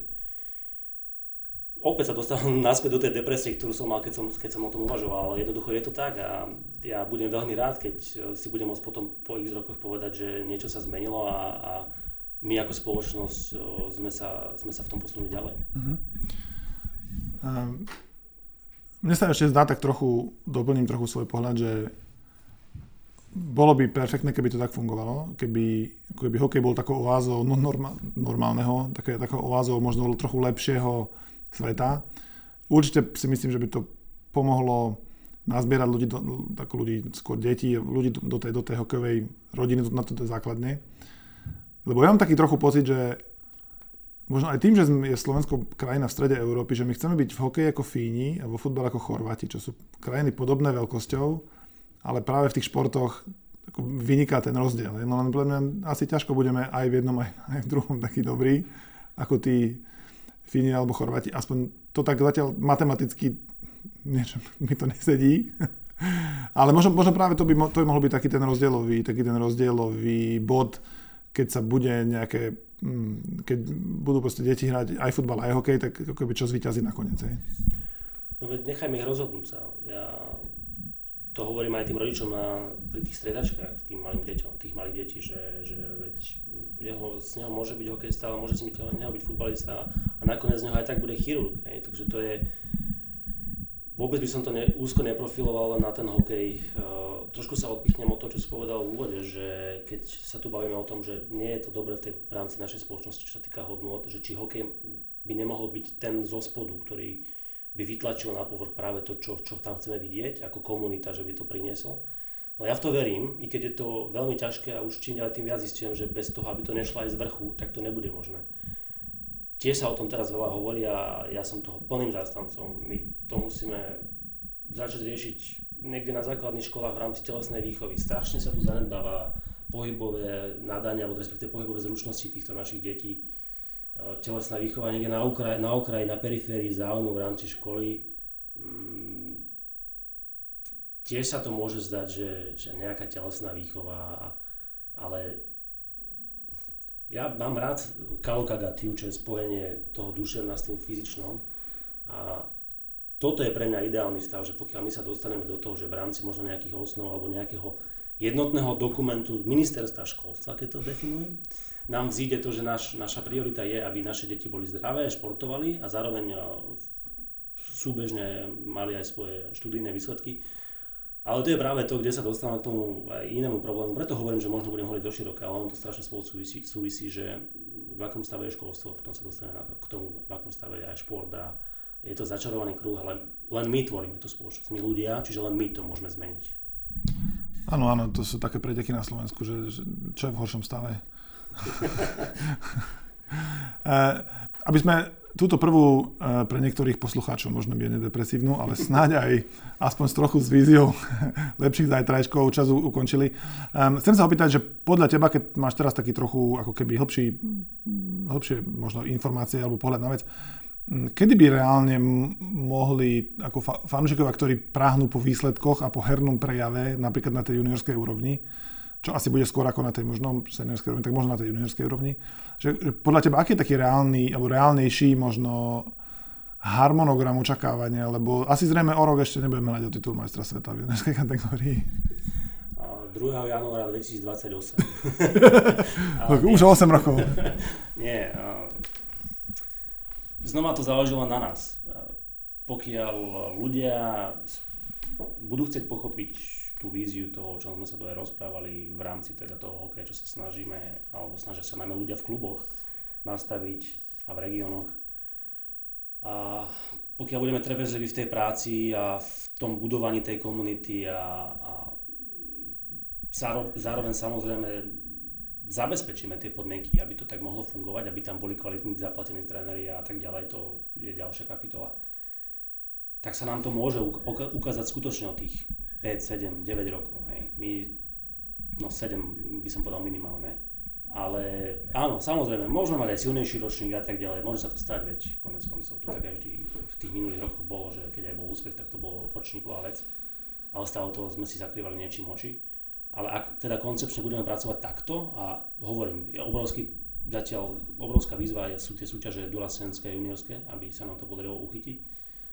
Opäť sa dostávam *laughs* naspäť do tej depresie, ktorú som mal, keď som, keď som o tom uvažoval, ale jednoducho je to tak a ja budem veľmi rád, keď si budem môcť potom po x rokoch povedať, že niečo sa zmenilo a, a my ako spoločnosť sme sa, sme sa v tom posunuli ďalej. Uh-huh. Um, mne sa ešte zdá tak trochu, doplním trochu svoj pohľad, že bolo by perfektné, keby to tak fungovalo, keby, keby hokej bol takou oázou no, norma, normálneho, také, takou oázou možno trochu lepšieho sveta. Určite si myslím, že by to pomohlo nazbierať ľudí, do, ľudí, skôr deti, ľudí do tej, do tej hokejovej rodiny, na to, základne. Lebo ja mám taký trochu pocit, že možno aj tým, že je Slovensko krajina v strede Európy, že my chceme byť v hokeji ako Fíni a vo futbale ako Chorváti, čo sú krajiny podobné veľkosťou, ale práve v tých športoch ako vyniká ten rozdiel. No len mňa asi ťažko budeme aj v jednom, aj, aj v druhom taký dobrý, ako tí Fíni alebo Chorváti. Aspoň to tak zatiaľ matematicky niečo *laughs* mi to nesedí. *laughs* Ale možno, možno práve to by, to by mohol byť taký ten rozdielový, taký ten rozdielový bod, keď sa bude nejaké, mm, keď budú proste deti hrať aj futbal, aj hokej, tak ako by čo zvýťazí nakoniec. Hej? No veď nechajme ich rozhodnúť sa. Ja to hovorím aj tým rodičom na, pri tých stredačkách, tým malým deťom, tých malých detí, že, že veď jeho, z neho môže byť hokejista, ale môže z neho byť futbalista a nakoniec z neho aj tak bude chirurg. Takže to je, vôbec by som to ne, úzko neprofiloval na ten hokej. Uh, trošku sa odpichnem od toho, čo si povedal v úvode, že keď sa tu bavíme o tom, že nie je to dobre v, tej, v rámci našej spoločnosti, čo sa týka hodnot, že či hokej by nemohol byť ten zo spodu, ktorý by vytlačil na povrch práve to, čo, čo tam chceme vidieť ako komunita, že by to priniesol. No ja v to verím, i keď je to veľmi ťažké a už čím ďalej tým viac zistujem, že bez toho, aby to nešlo aj z vrchu, tak to nebude možné. Tiež sa o tom teraz veľa hovorí a ja som toho plným zástancom. My to musíme začať riešiť niekde na základných školách v rámci telesnej výchovy. Strašne sa tu zanedbáva pohybové nadania, alebo respektíve pohybové zručnosti týchto našich detí Eh, telesná výchova niekde na okraji, na, okraj, na periférii záujmu v rámci školy. Mm, tiež sa to môže zdať, že, že nejaká telesná výchova, ale ja mám rád kalokagatiu, čo je spojenie toho duševna s tým fyzičnom. A toto je pre mňa ideálny stav, že pokiaľ my sa dostaneme do toho, že v rámci možno nejakých osnov alebo nejakého jednotného dokumentu ministerstva školstva, keď to definujem, nám vzíde to, že naš, naša priorita je, aby naše deti boli zdravé, športovali a zároveň súbežne mali aj svoje študijné výsledky. Ale to je práve to, kde sa dostávame k tomu aj inému problému. Preto hovorím, že možno budem hovoriť do široka, ale ono to strašne spolu súvisí, súvisí, že v akom stave je školstvo, potom sa dostane k tomu, v akom stave je aj šport a je to začarovaný kruh, ale len my tvoríme tú spoločnosť, my ľudia, čiže len my to môžeme zmeniť. Áno, áno, to sú také preteky na Slovensku, že, že čo je v horšom stave. *laughs* *laughs* aby sme túto prvú e, pre niektorých poslucháčov možno mierne depresívnu, ale snáď aj aspoň s trochu s víziou *laughs* lepších zajtrajškov času ukončili. Um, chcem sa opýtať, že podľa teba, keď máš teraz taký trochu ako keby hĺbší, hĺbšie možno informácie alebo pohľad na vec, kedy by reálne mohli ako fanúšikovia, ktorí práhnú po výsledkoch a po hernom prejave, napríklad na tej juniorskej úrovni, čo asi bude skôr ako na tej možno seniorskej úrovni, tak možno na tej juniorskej úrovni. Že, podľa teba, aký je taký reálny, alebo reálnejší možno harmonogram očakávania, lebo asi zrejme o rok ešte nebudeme mať o titul majstra sveta v juniorskej kategórii. 2. januára 2028. *laughs* *laughs* Už 8 rokov. *laughs* Nie. Znova to záležilo na nás. Pokiaľ ľudia budú chcieť pochopiť tú víziu toho, o čom sme sa tu aj rozprávali v rámci teda toho hokeja, čo sa snažíme, alebo snažia sa najmä ľudia v kluboch nastaviť a v regiónoch. A pokiaľ budeme trpezliví v tej práci a v tom budovaní tej komunity a, a zároveň samozrejme zabezpečíme tie podmienky, aby to tak mohlo fungovať, aby tam boli kvalitní zaplatení tréneri a tak ďalej, to je ďalšia kapitola. Tak sa nám to môže ukázať skutočne o tých 5, 7, 9 rokov. Hej. My, no 7 by som povedal minimálne. Ale áno, samozrejme, môžeme mať aj silnejší ročník a tak ďalej, môže sa to stať, veď konec koncov, to tak aj vždy v tých minulých rokoch bolo, že keď aj bol úspech, tak to bolo ročníková vec, ale stále toho sme si zakrývali niečím oči. Ale ak teda koncepčne budeme pracovať takto a hovorím, je obrovský, zatiaľ obrovská výzva sú tie súťaže dolasenské a juniorské, aby sa nám to podarilo uchytiť,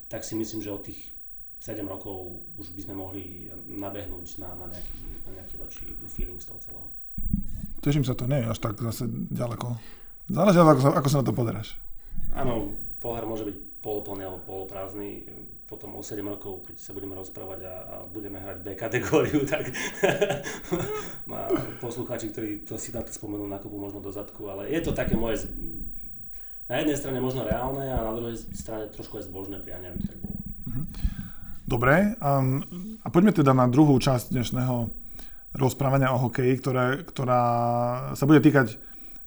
tak si myslím, že od tých 7 rokov už by sme mohli nabehnúť na, na, nejaký, na nejaký lepší feeling z toho celého. Teším sa, to nie je až tak zase ďaleko. Záleží, ako sa, ako sa na to pozeráš. Áno, pohár môže byť poloplný alebo poloprázdny. Potom o 7 rokov, keď sa budeme rozprávať a, a budeme hrať B kategóriu, *laughs* tak *laughs* má poslucháči, ktorí to si na to spomenú, nakopú možno do zadku, ale je to také moje na jednej strane možno reálne a na druhej strane trošku aj zbožné priania, aby to tak bolo. Mm-hmm. Dobre, um, a poďme teda na druhú časť dnešného rozprávania o hokeji, ktoré, ktorá sa bude týkať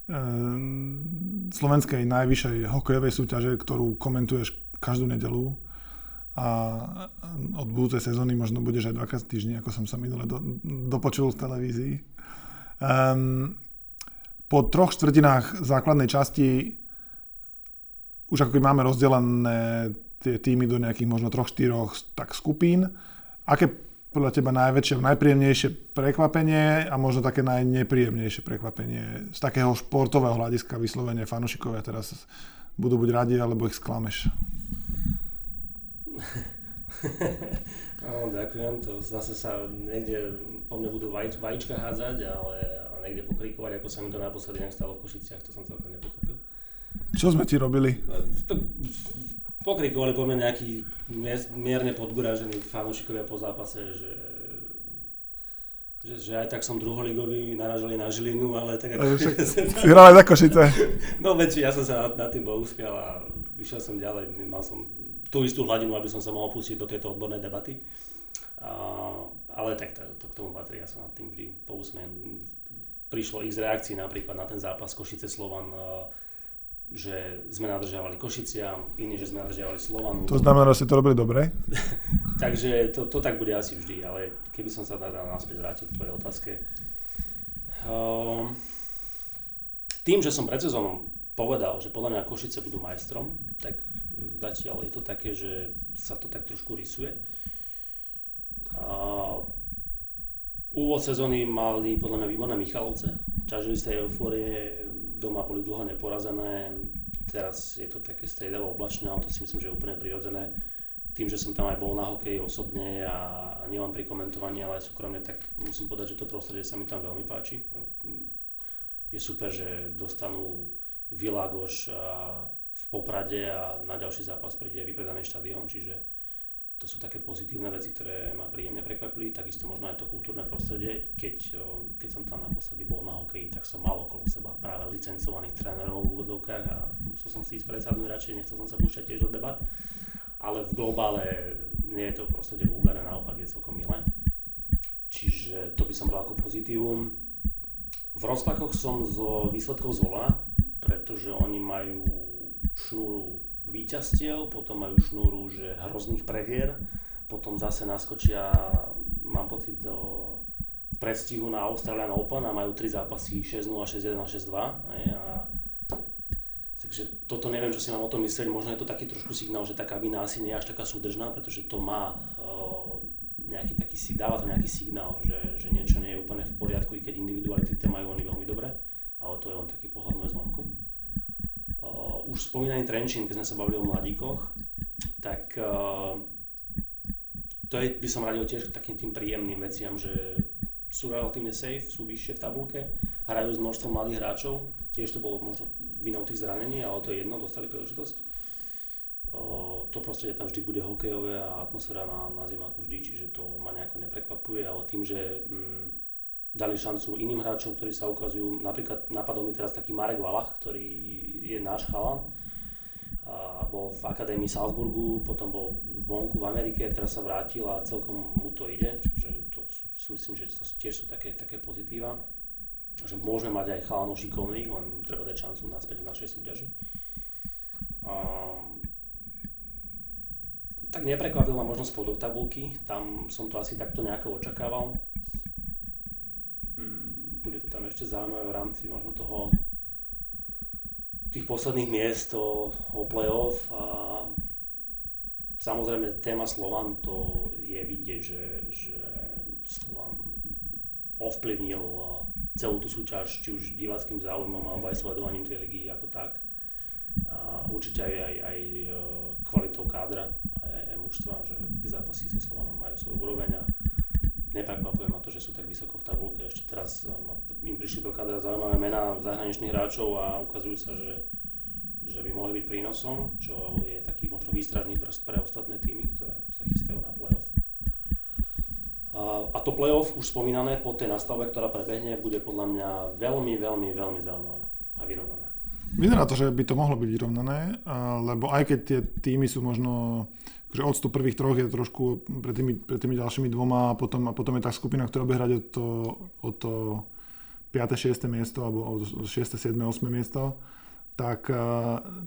um, slovenskej najvyššej hokejovej súťaže, ktorú komentuješ každú nedelu a od budúcej sezóny možno budeš aj dvakrát týždni, ako som sa minule do, dopočul v televízii. Um, po troch štvrtinách základnej časti už ako keď máme rozdelené tie týmy do nejakých možno troch, štyroch tak skupín. Aké podľa teba najväčšie, najpríjemnejšie prekvapenie a možno také najnepríjemnejšie prekvapenie z takého športového hľadiska vyslovene fanúšikovia teraz budú buď radi, alebo ich sklameš? *laughs* Ďakujem, to zase sa niekde po mne budú vajíč, vajíčka hádzať, ale, ale niekde pokrikovať, ako sa mi to naposledy stalo v Košiciach, to som celkom nepochopil. Čo sme ti robili? To, pokrikovali po mne nejakí mierne podguražení fanúšikovia po zápase, že že, že aj tak som druholigový, naražali na Žilinu, ale tak ako... *laughs* Hrali za Košice. No veď ja som sa nad, nad tým bol uspial a vyšiel som ďalej, mal som tú istú hladinu, aby som sa mohol pustiť do tejto odbornej debaty. A, ale tak to, to k tomu patrí, ja sa nad tým vždy pousmiem. Prišlo ich z reakcií napríklad na ten zápas Košice Slovan, že sme nadržiavali Košicia, iní, že sme nadržiavali Slovanu. To znamená, že ste to robili dobre? *laughs* Takže to, to tak bude asi vždy, ale keby som sa dal naspäť vrátil k tvojej otázke. Uh, tým, že som pred sezónom povedal, že podľa mňa Košice budú majstrom, tak zatiaľ je to také, že sa to tak trošku rysuje. Uh, úvod sezóny mali podľa mňa výborné Michalovce. Ťažili z tej eufórie doma boli dlho neporazené, teraz je to také striedavo oblačné, ale to si myslím, že je úplne prirodzené. Tým, že som tam aj bol na hokej osobne a, nielen pri komentovaní, ale aj súkromne, tak musím povedať, že to prostredie sa mi tam veľmi páči. Je super, že dostanú Világoš v Poprade a na ďalší zápas príde vypredaný štadión, čiže to sú také pozitívne veci, ktoré ma príjemne prekvapili. Takisto možno aj to kultúrne prostredie. Keď, keď som tam naposledy bol na hokeji, tak som mal okolo seba práve licencovaných trénerov v úvodovkách a musel som si ísť predsadnúť radšej, nechcel som sa púšťať tiež do debat. Ale v globále nie je to prostredie vulgárne, naopak je celkom milé. Čiže to by som bral ako pozitívum. V rozpakoch som z výsledkov pred pretože oni majú šnúru výťastiev, potom majú šnúru že hrozných prehier, potom zase naskočia, mám pocit, do, predstihu na Australian Open a majú tri zápasy 6-0, 6-1 a 6-2. A, takže toto neviem, čo si mám o tom myslieť, možno je to taký trošku signál, že tá kabína asi nie je až taká súdržná, pretože to má uh, nejaký taký, dáva to nejaký signál, že, že niečo nie je úplne v poriadku, i keď individuality majú oni veľmi dobre, ale to je len taký pohľad môj zvonku. Uh, už spomínaný Trenčín, keď sme sa bavili o mladíkoch, tak uh, to je, by som radil tiež k takým tým príjemným veciam, že sú relatívne safe, sú vyššie v tabulke, hrajú s množstvom mladých hráčov, tiež to bolo možno vinou tých zranení, ale to je jedno, dostali príležitosť. Uh, to prostredie tam vždy bude hokejové a atmosféra na, na zimáku vždy, čiže to ma nejako neprekvapuje, ale tým, že mm, dali šancu iným hráčom, ktorí sa ukazujú. Napríklad napadol mi teraz taký Marek Valach, ktorý je náš chalan. A bol v Akadémii Salzburgu, potom bol vonku v Amerike, teraz sa vrátil a celkom mu to ide, čiže to si myslím, že to tiež sú také, také pozitíva. Že môžeme mať aj chalanov šikovných, len treba dať šancu naspäť v našej súťaži. A, tak neprekvapil ma možno spodok tabulky, tam som to asi takto nejako očakával bude to tam ešte zaujímavé v rámci možno toho tých posledných miest o, o play-off a samozrejme téma Slovan to je vidieť, že, že Slovan ovplyvnil celú tú súťaž, či už diváckým záujmom alebo aj sledovaním tej ligy ako tak. A určite aj, aj, aj e, kvalitou kádra, aj, aj mužstva, že tie zápasy so Slovanom majú svoju úroveň a neprekvapuje ma to, že sú tak vysoko v tabulke. Ešte teraz um, im prišli do kadra zaujímavé mená zahraničných hráčov a ukazujú sa, že, že by mohli byť prínosom, čo je taký možno výstražný prst pre ostatné týmy, ktoré sa chystajú na playoff. A, to playoff, už spomínané, po tej nastavbe, ktorá prebehne, bude podľa mňa veľmi, veľmi, veľmi zaujímavé a vyrovnané. Vyzerá to, že by to mohlo byť vyrovnané, lebo aj keď tie týmy sú možno že odstup prvých troch je trošku pred tými, pred tými ďalšími dvoma a potom, a potom je tá skupina, ktorá bude hrať o to, o to 5. 6. miesto alebo o 6. 7. 8. miesto, tak,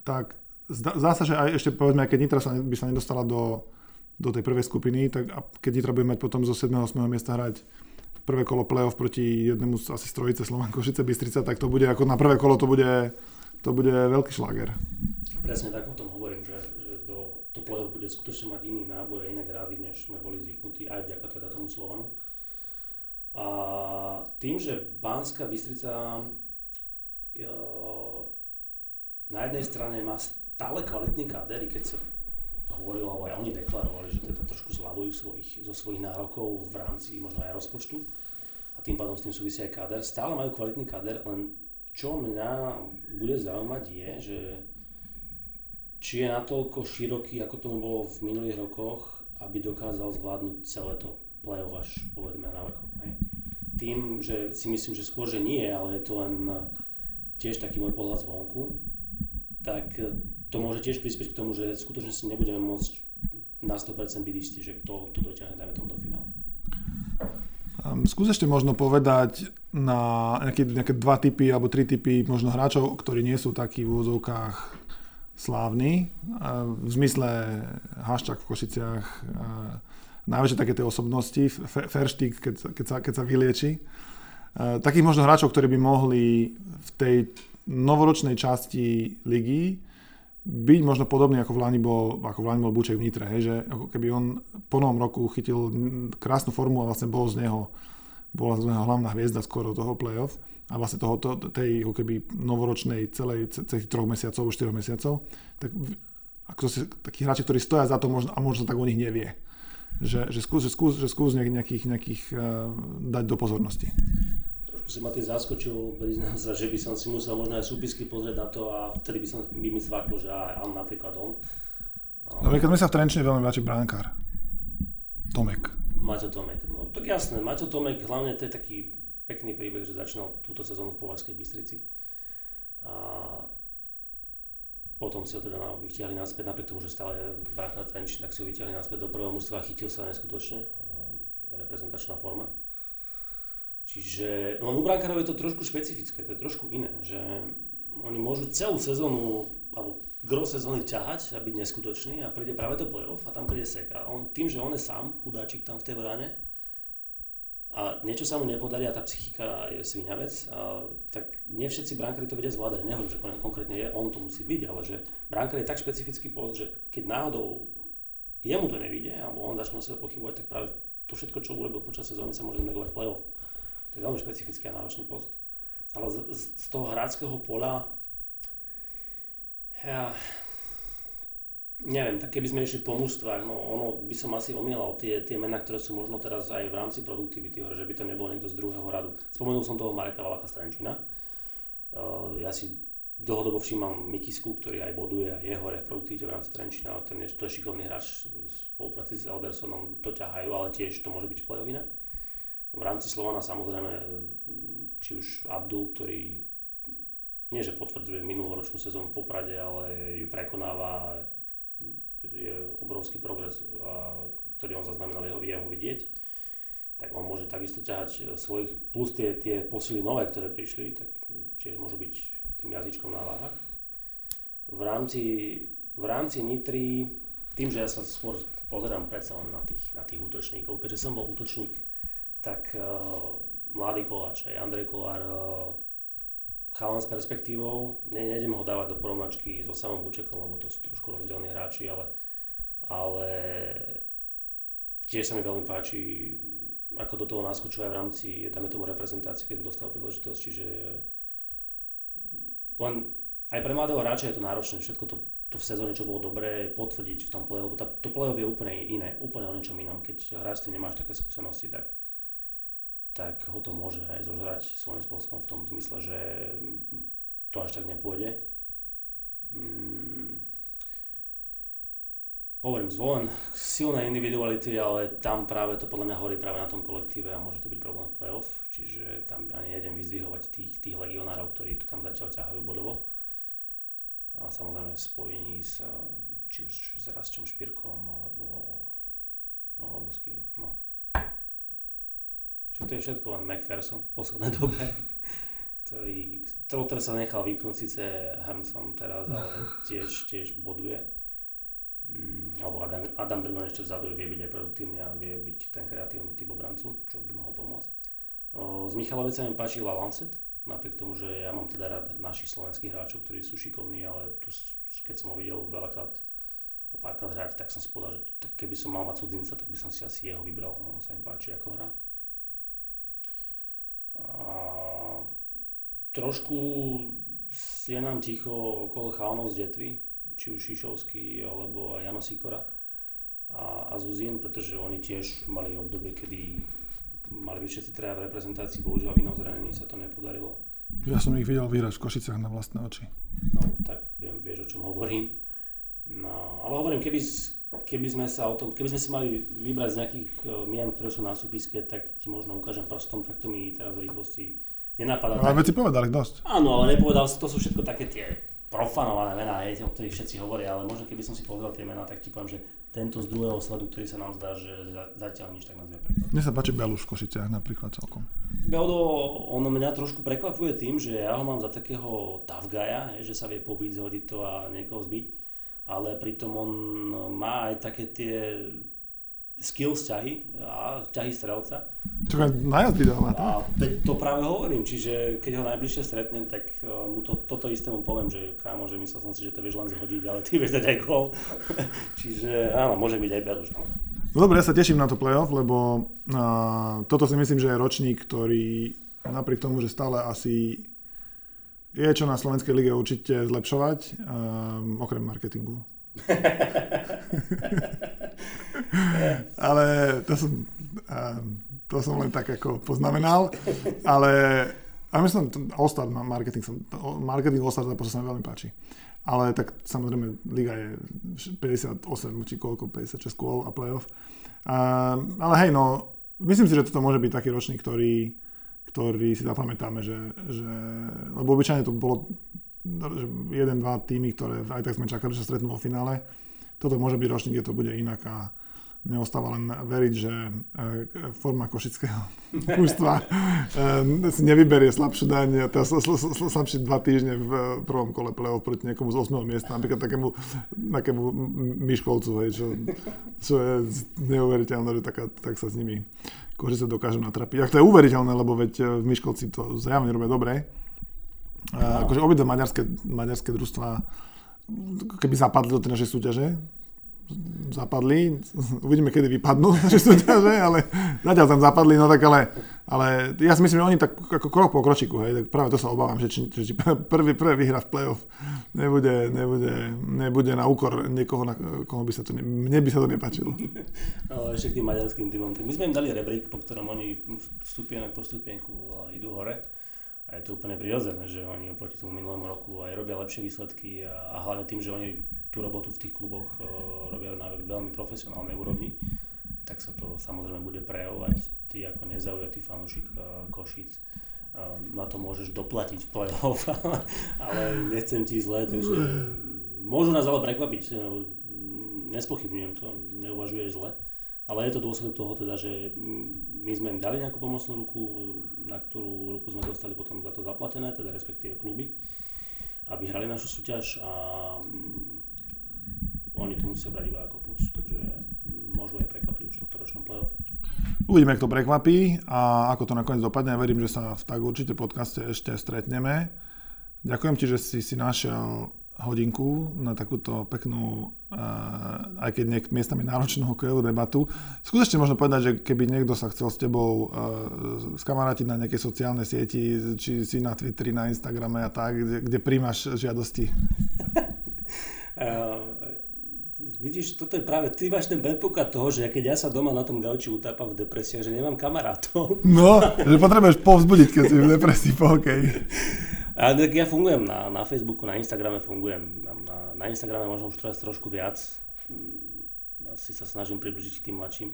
tak zdá, zdá sa, že aj ešte povedzme, keď Nitra sa, by sa nedostala do, do tej prvej skupiny, tak keď Nitra bude mať potom zo 7. 8. miesta hrať prvé kolo play-off proti jednému asi z trojice Slovan Košice Bystrica, tak to bude ako na prvé kolo to bude, to bude veľký šláger. Presne tak o tom hovorím, že, to bude skutočne mať iný náboj a iné grády, než sme boli zvyknutí aj vďaka teda tomu Slovanu. A tým, že Banská Bystrica jo, na jednej strane má stále kvalitný káder, keď sa hovorilo, alebo aj oni deklarovali, že teda trošku zľavujú svojich, zo svojich nárokov v rámci možno aj rozpočtu a tým pádom s tým súvisí aj káder. Stále majú kvalitný káder, len čo mňa bude zaujímať je, že či je natoľko široký, ako tomu bolo v minulých rokoch, aby dokázal zvládnuť celé to play-off až povedme na vrchol. Tým, že si myslím, že skôr, že nie, ale je to len tiež taký môj pohľad zvonku, tak to môže tiež prispieť k tomu, že skutočne si nebudeme môcť na 100% byť istí, že kto to dotiahne, dajme tomu do finále. Um, skús ešte možno povedať na nejaké, nejaké dva typy alebo tri typy možno hráčov, ktorí nie sú takí v úvozovkách slávny, v zmysle Haščák v Košiciach, najväčšie také tie osobnosti, Ferštík, keď, keď, sa, keď sa vylieči. Takých možno hráčov, ktorí by mohli v tej novoročnej časti ligy byť možno podobný ako v Lani bol, ako v Lani bol Buček v Nitre, hej, že keby on po novom roku chytil krásnu formu a vlastne bol z neho, bola z neho hlavná hviezda skoro toho playoff a vlastne toho, to, tej ako keby novoročnej celej, celých troch mesiacov, štyroch mesiacov, tak ako si, takí hráči, ktorí stoja za to možno, a možno tak o nich nevie. Že, že skús, že skús, že skús nejakých, nejakých uh, dať do pozornosti. Trošku si ma tým zaskočil, priznám sa, že by som si musel možno aj súpisky pozrieť na to a vtedy by som by mi svaklo, že aj on napríklad on. Napríklad mi sa v Trenčine veľmi páči bránkár. Tomek. Maťo Tomek, no tak jasné, Maťo Tomek, hlavne to je taký pekný príbeh, že začínal túto sezónu v Považskej Bystrici. A potom si ho teda vyťahli naspäť, napriek tomu, že stále je Bránkar Trenčín, tak si ho vyťahli naspäť do prvého mužstva a chytil sa neskutočne. Reprezentačná forma. Čiže, no u Brankárov je to trošku špecifické, to je trošku iné, že oni môžu celú sezónu, alebo gro sezóny ťahať a byť neskutočný a príde práve to playoff a tam príde sek. On, tým, že on je sám, chudáčik tam v tej bráne, a niečo sa mu nepodarí a tá psychika je sviňavec, a, tak nie všetci brankári to vedia zvládať. Nehovorím, že konkrétne je, on to musí byť, ale že brankár je tak špecifický post, že keď náhodou jemu to nevíde, alebo on začne o sebe pochybovať, tak práve to všetko, čo urobil počas sezóny, sa môže negovať v play-off. To je veľmi špecifický a náročný post. Ale z, z toho hráckého pola ja, Neviem, tak keby sme išli po mužstvách, no ono by som asi omielal tie, tie mená, ktoré sú možno teraz aj v rámci produktivity, že by to nebol niekto z druhého radu. Spomenul som toho Mareka Valacha Strančina. Uh, ja si dlhodobo všímam Mikisku, ktorý aj boduje je hore v produktivite v rámci Trenčina, ale ten je, to je šikovný hráč v spolupráci s Eldersonom, to ťahajú, ale tiež to môže byť v play V rámci Slovana samozrejme, či už Abdul, ktorý nie že potvrdzuje minuloročnú sezónu v Poprade, ale ju prekonáva je obrovský progres, ktorý on zaznamenal, jeho, jeho vidieť, tak on môže takisto ťahať svojich, plus tie, tie posily nové, ktoré prišli, tak tiež môžu byť tým jazyčkom na váhach. V rámci, v rámci Nitry, tým, že ja sa skôr pozerám predsa len na tých, na tých útočníkov, keďže som bol útočník, tak uh, mladý koláč, aj Andrej Kolár, uh, chalan s perspektívou, ne, nejdem ho dávať do porovnačky so samom Bučekom, lebo to sú trošku rozdielni hráči, ale, ale tiež sa mi veľmi páči, ako do toho naskočuje aj v rámci, dáme tomu reprezentácie, keď dostal príležitosť, čiže len aj pre mladého hráča je to náročné, všetko to, to v sezóne, čo bolo dobré, potvrdiť v tom play lebo to play je úplne iné, úplne o niečom inom, keď hráč s tým nemáš také skúsenosti, tak tak ho to môže aj zožrať svojím spôsobom v tom zmysle, že to až tak nepôjde. Hmm. Hovorím, zvolen silné individuality, ale tam práve to podľa mňa horí práve na tom kolektíve a môže to byť problém v playoff, čiže tam ani nejdem vyzdvihovať tých, tých legionárov, ktorí tu tam zatiaľ ťahajú bodovo. A samozrejme spojení s, či už s Rastom Špirkom alebo, alebo s kým. No. Čo to je všetko len McPherson v poslednej *laughs* dobe, ktorý, ktorý sa nechal vypnúť síce Hamson teraz, ale *laughs* tiež, tiež boduje. Mm, alebo Adam, Adam Drgon ešte vzadu vie byť aj produktívny a vie byť ten kreatívny typ obrancu, čo by mohol pomôcť. O, z Michalovice mi páči La Lancet, napriek tomu, že ja mám teda rád našich slovenských hráčov, ktorí sú šikovní, ale tu, keď som ho videl veľakrát o párkrát hrať, tak som si povedal, že keby som mal mať cudzinca, tak by som si asi jeho vybral, on sa mi páči ako hra. A trošku je nám ticho okolo chalanov z Detvy, či už Šišovský alebo Jano Sikora a, a Zuzín, pretože oni tiež mali obdobie, kedy mali byť všetci traja v reprezentácii, bohužiaľ v inom zranení sa to nepodarilo. Ja som ich videl vyhrať v Košicách na vlastné oči. No, tak viem, vieš, o čom hovorím. No, ale hovorím, keby, keby sme sa o tom, keby sme si mali vybrať z nejakých uh, mien, ktoré sú na súpiske, tak ti možno ukážem prstom, tak to mi teraz v rýchlosti nenapadá. No, ale veci povedali dosť. Áno, ale nepovedal to sú všetko také tie profanované mená, o ktorých všetci hovoria, ale možno keby som si pozrel tie mená, tak ti poviem, že tento z druhého sledu, ktorý sa nám zdá, že zatiaľ nič tak nás neprekvapuje. Mne sa páči Beluš v Košiciach napríklad celkom. Beldo, on mňa trošku prekvapuje tým, že ja ho mám za takého tough guya, že sa vie pobiť, zhodiť to a niekoho zbiť ale pritom on má aj také tie skills ťahy a ťahy strelca. Čo je dáva, A to práve hovorím, čiže keď ho najbližšie stretnem, tak e, mu to, toto isté mu poviem, že kámo, že myslel som si, že to vieš len zhodiť, ale ty vieš dať aj gol. *laughs* čiže áno, môže byť aj Beluš. No dobre, ja sa teším na to playoff, lebo uh, toto si myslím, že je ročník, ktorý napriek tomu, že stále asi je čo na Slovenskej lige určite zlepšovať, um, okrem marketingu. *laughs* ale to som, um, to som len tak ako poznamenal. Ale a myslím, All-Star marketing, som, marketing All-Star sa mi veľmi páči. Ale tak samozrejme Liga je 58 či koľko, 56 kôl a playoff. Um, ale hej, no, myslím si, že toto môže byť taký ročník, ktorý ktorý si zapamätáme, že, že lebo obyčajne to bolo že jeden, dva týmy, ktoré aj tak sme čakali, že stretnú vo finále. Toto môže byť ročník, kde to bude inak a Mne ostáva len veriť, že e, forma košického *laughs* mužstva e, si nevyberie slabšiu daň, teda slabšie dva týždne v prvom kole play-off proti niekomu z 8. miesta, napríklad takému, takému Myškolcu, hej, čo, čo je neuveriteľné, že tak, tak sa s nimi Košice dokážu natrapiť. Ak to je uveriteľné, lebo veď v Myškolci to zjavne robia dobre. No. Akože obidve maďarské, maďarské družstva keby zapadli do tej našej súťaže, zapadli. Uvidíme, kedy vypadnú *laughs* naše súťaže, ale zatiaľ tam zapadli, no tak ale, ale ja si myslím, že oni tak ako krok po kročiku, hej, tak práve to sa obávam, že či, či *laughs* prvý, prvý vyhra v play-off nebude, nebude, nebude na úkor niekoho, na koho by sa to, ne, mne by sa to nepačilo. No, ešte k tým maďarským týmom, my sme im dali rebrík, po ktorom oni stupienok po stupienku idú hore a je to úplne prirodzené, že oni oproti tomu minulému roku aj robia lepšie výsledky a, a hlavne tým, že oni tú robotu v tých kluboch uh, robia na veľmi profesionálnej úrovni, tak sa to samozrejme bude prejavovať. Ty ako nezaujatý fanúšik uh, Košic uh, na to môžeš doplatiť v play-off, *laughs* ale nechcem ti zle, takže môžu nás ale prekvapiť. Nespochybňujem to, neuvažuješ zle ale je to dôsledok toho teda, že my sme im dali nejakú pomocnú ruku, na ktorú ruku sme dostali potom za to zaplatené, teda respektíve kluby, aby hrali našu súťaž a oni to musia brať iba ako plus, takže môžu aj prekvapiť už tohto ročnom playoff. Uvidíme, ak to prekvapí a ako to nakoniec dopadne. Verím, že sa v tak určite podcaste ešte stretneme. Ďakujem ti, že si si našiel hodinku na takúto peknú, uh, aj keď niek miestami náročnú hokejovú debatu. Skutočne možno povedať, že keby niekto sa chcel s tebou uh, skamarátiť na nejakej sociálnej sieti, či si na Twitteri, na Instagrame a tak, kde, kde príjmaš žiadosti? uh, *laughs* vidíš, toto je práve, ty máš ten predpoklad toho, že keď ja sa doma na tom gauči utápam v depresiách, že nemám kamarátov. No, že potrebuješ povzbudiť, keď si v depresii po hokeji. A tak ja fungujem na, na Facebooku, na Instagrame fungujem. Na, na Instagrame možno už teraz trošku viac. Mm, asi sa snažím približiť k tým mladším.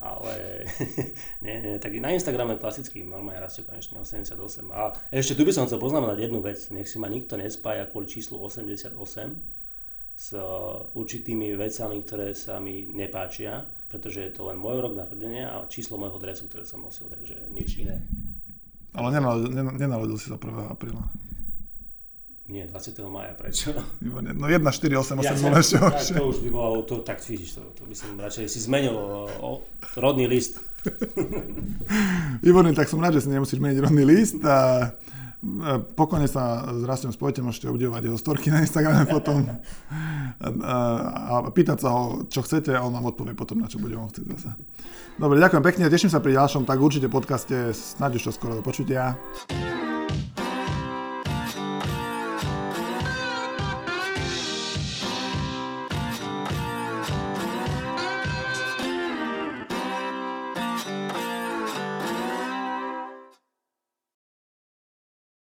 Ale *laughs* nie, nie, tak na Instagrame klasicky, normálne rastie konečne 88. A ešte tu by som chcel poznamenať jednu vec. Nech si ma nikto nespája kvôli číslu 88 s určitými vecami, ktoré sa mi nepáčia, pretože je to len môj rok narodenia a číslo môjho dresu, ktoré som nosil, takže nič iné. Ale nenarodil, si sa 1. apríla. Nie, 20. maja, prečo? No 1, 4, 8, 8 ja, bolo ešte horšie. To už by bolo, to, tak vidíš, to, to by som radšej si zmenil o, o rodný list. *laughs* Výborne, tak som rád, že si nemusíš meniť rodný list a pokojne sa s Rastom spojite, môžete obdivovať jeho storky na Instagrame potom *laughs* a, pýtať sa ho, čo chcete a on vám odpovie potom, na čo bude on chcieť zase. Dobre, ďakujem pekne, teším sa pri ďalšom, tak určite podcaste, snáď už to skoro do počutia.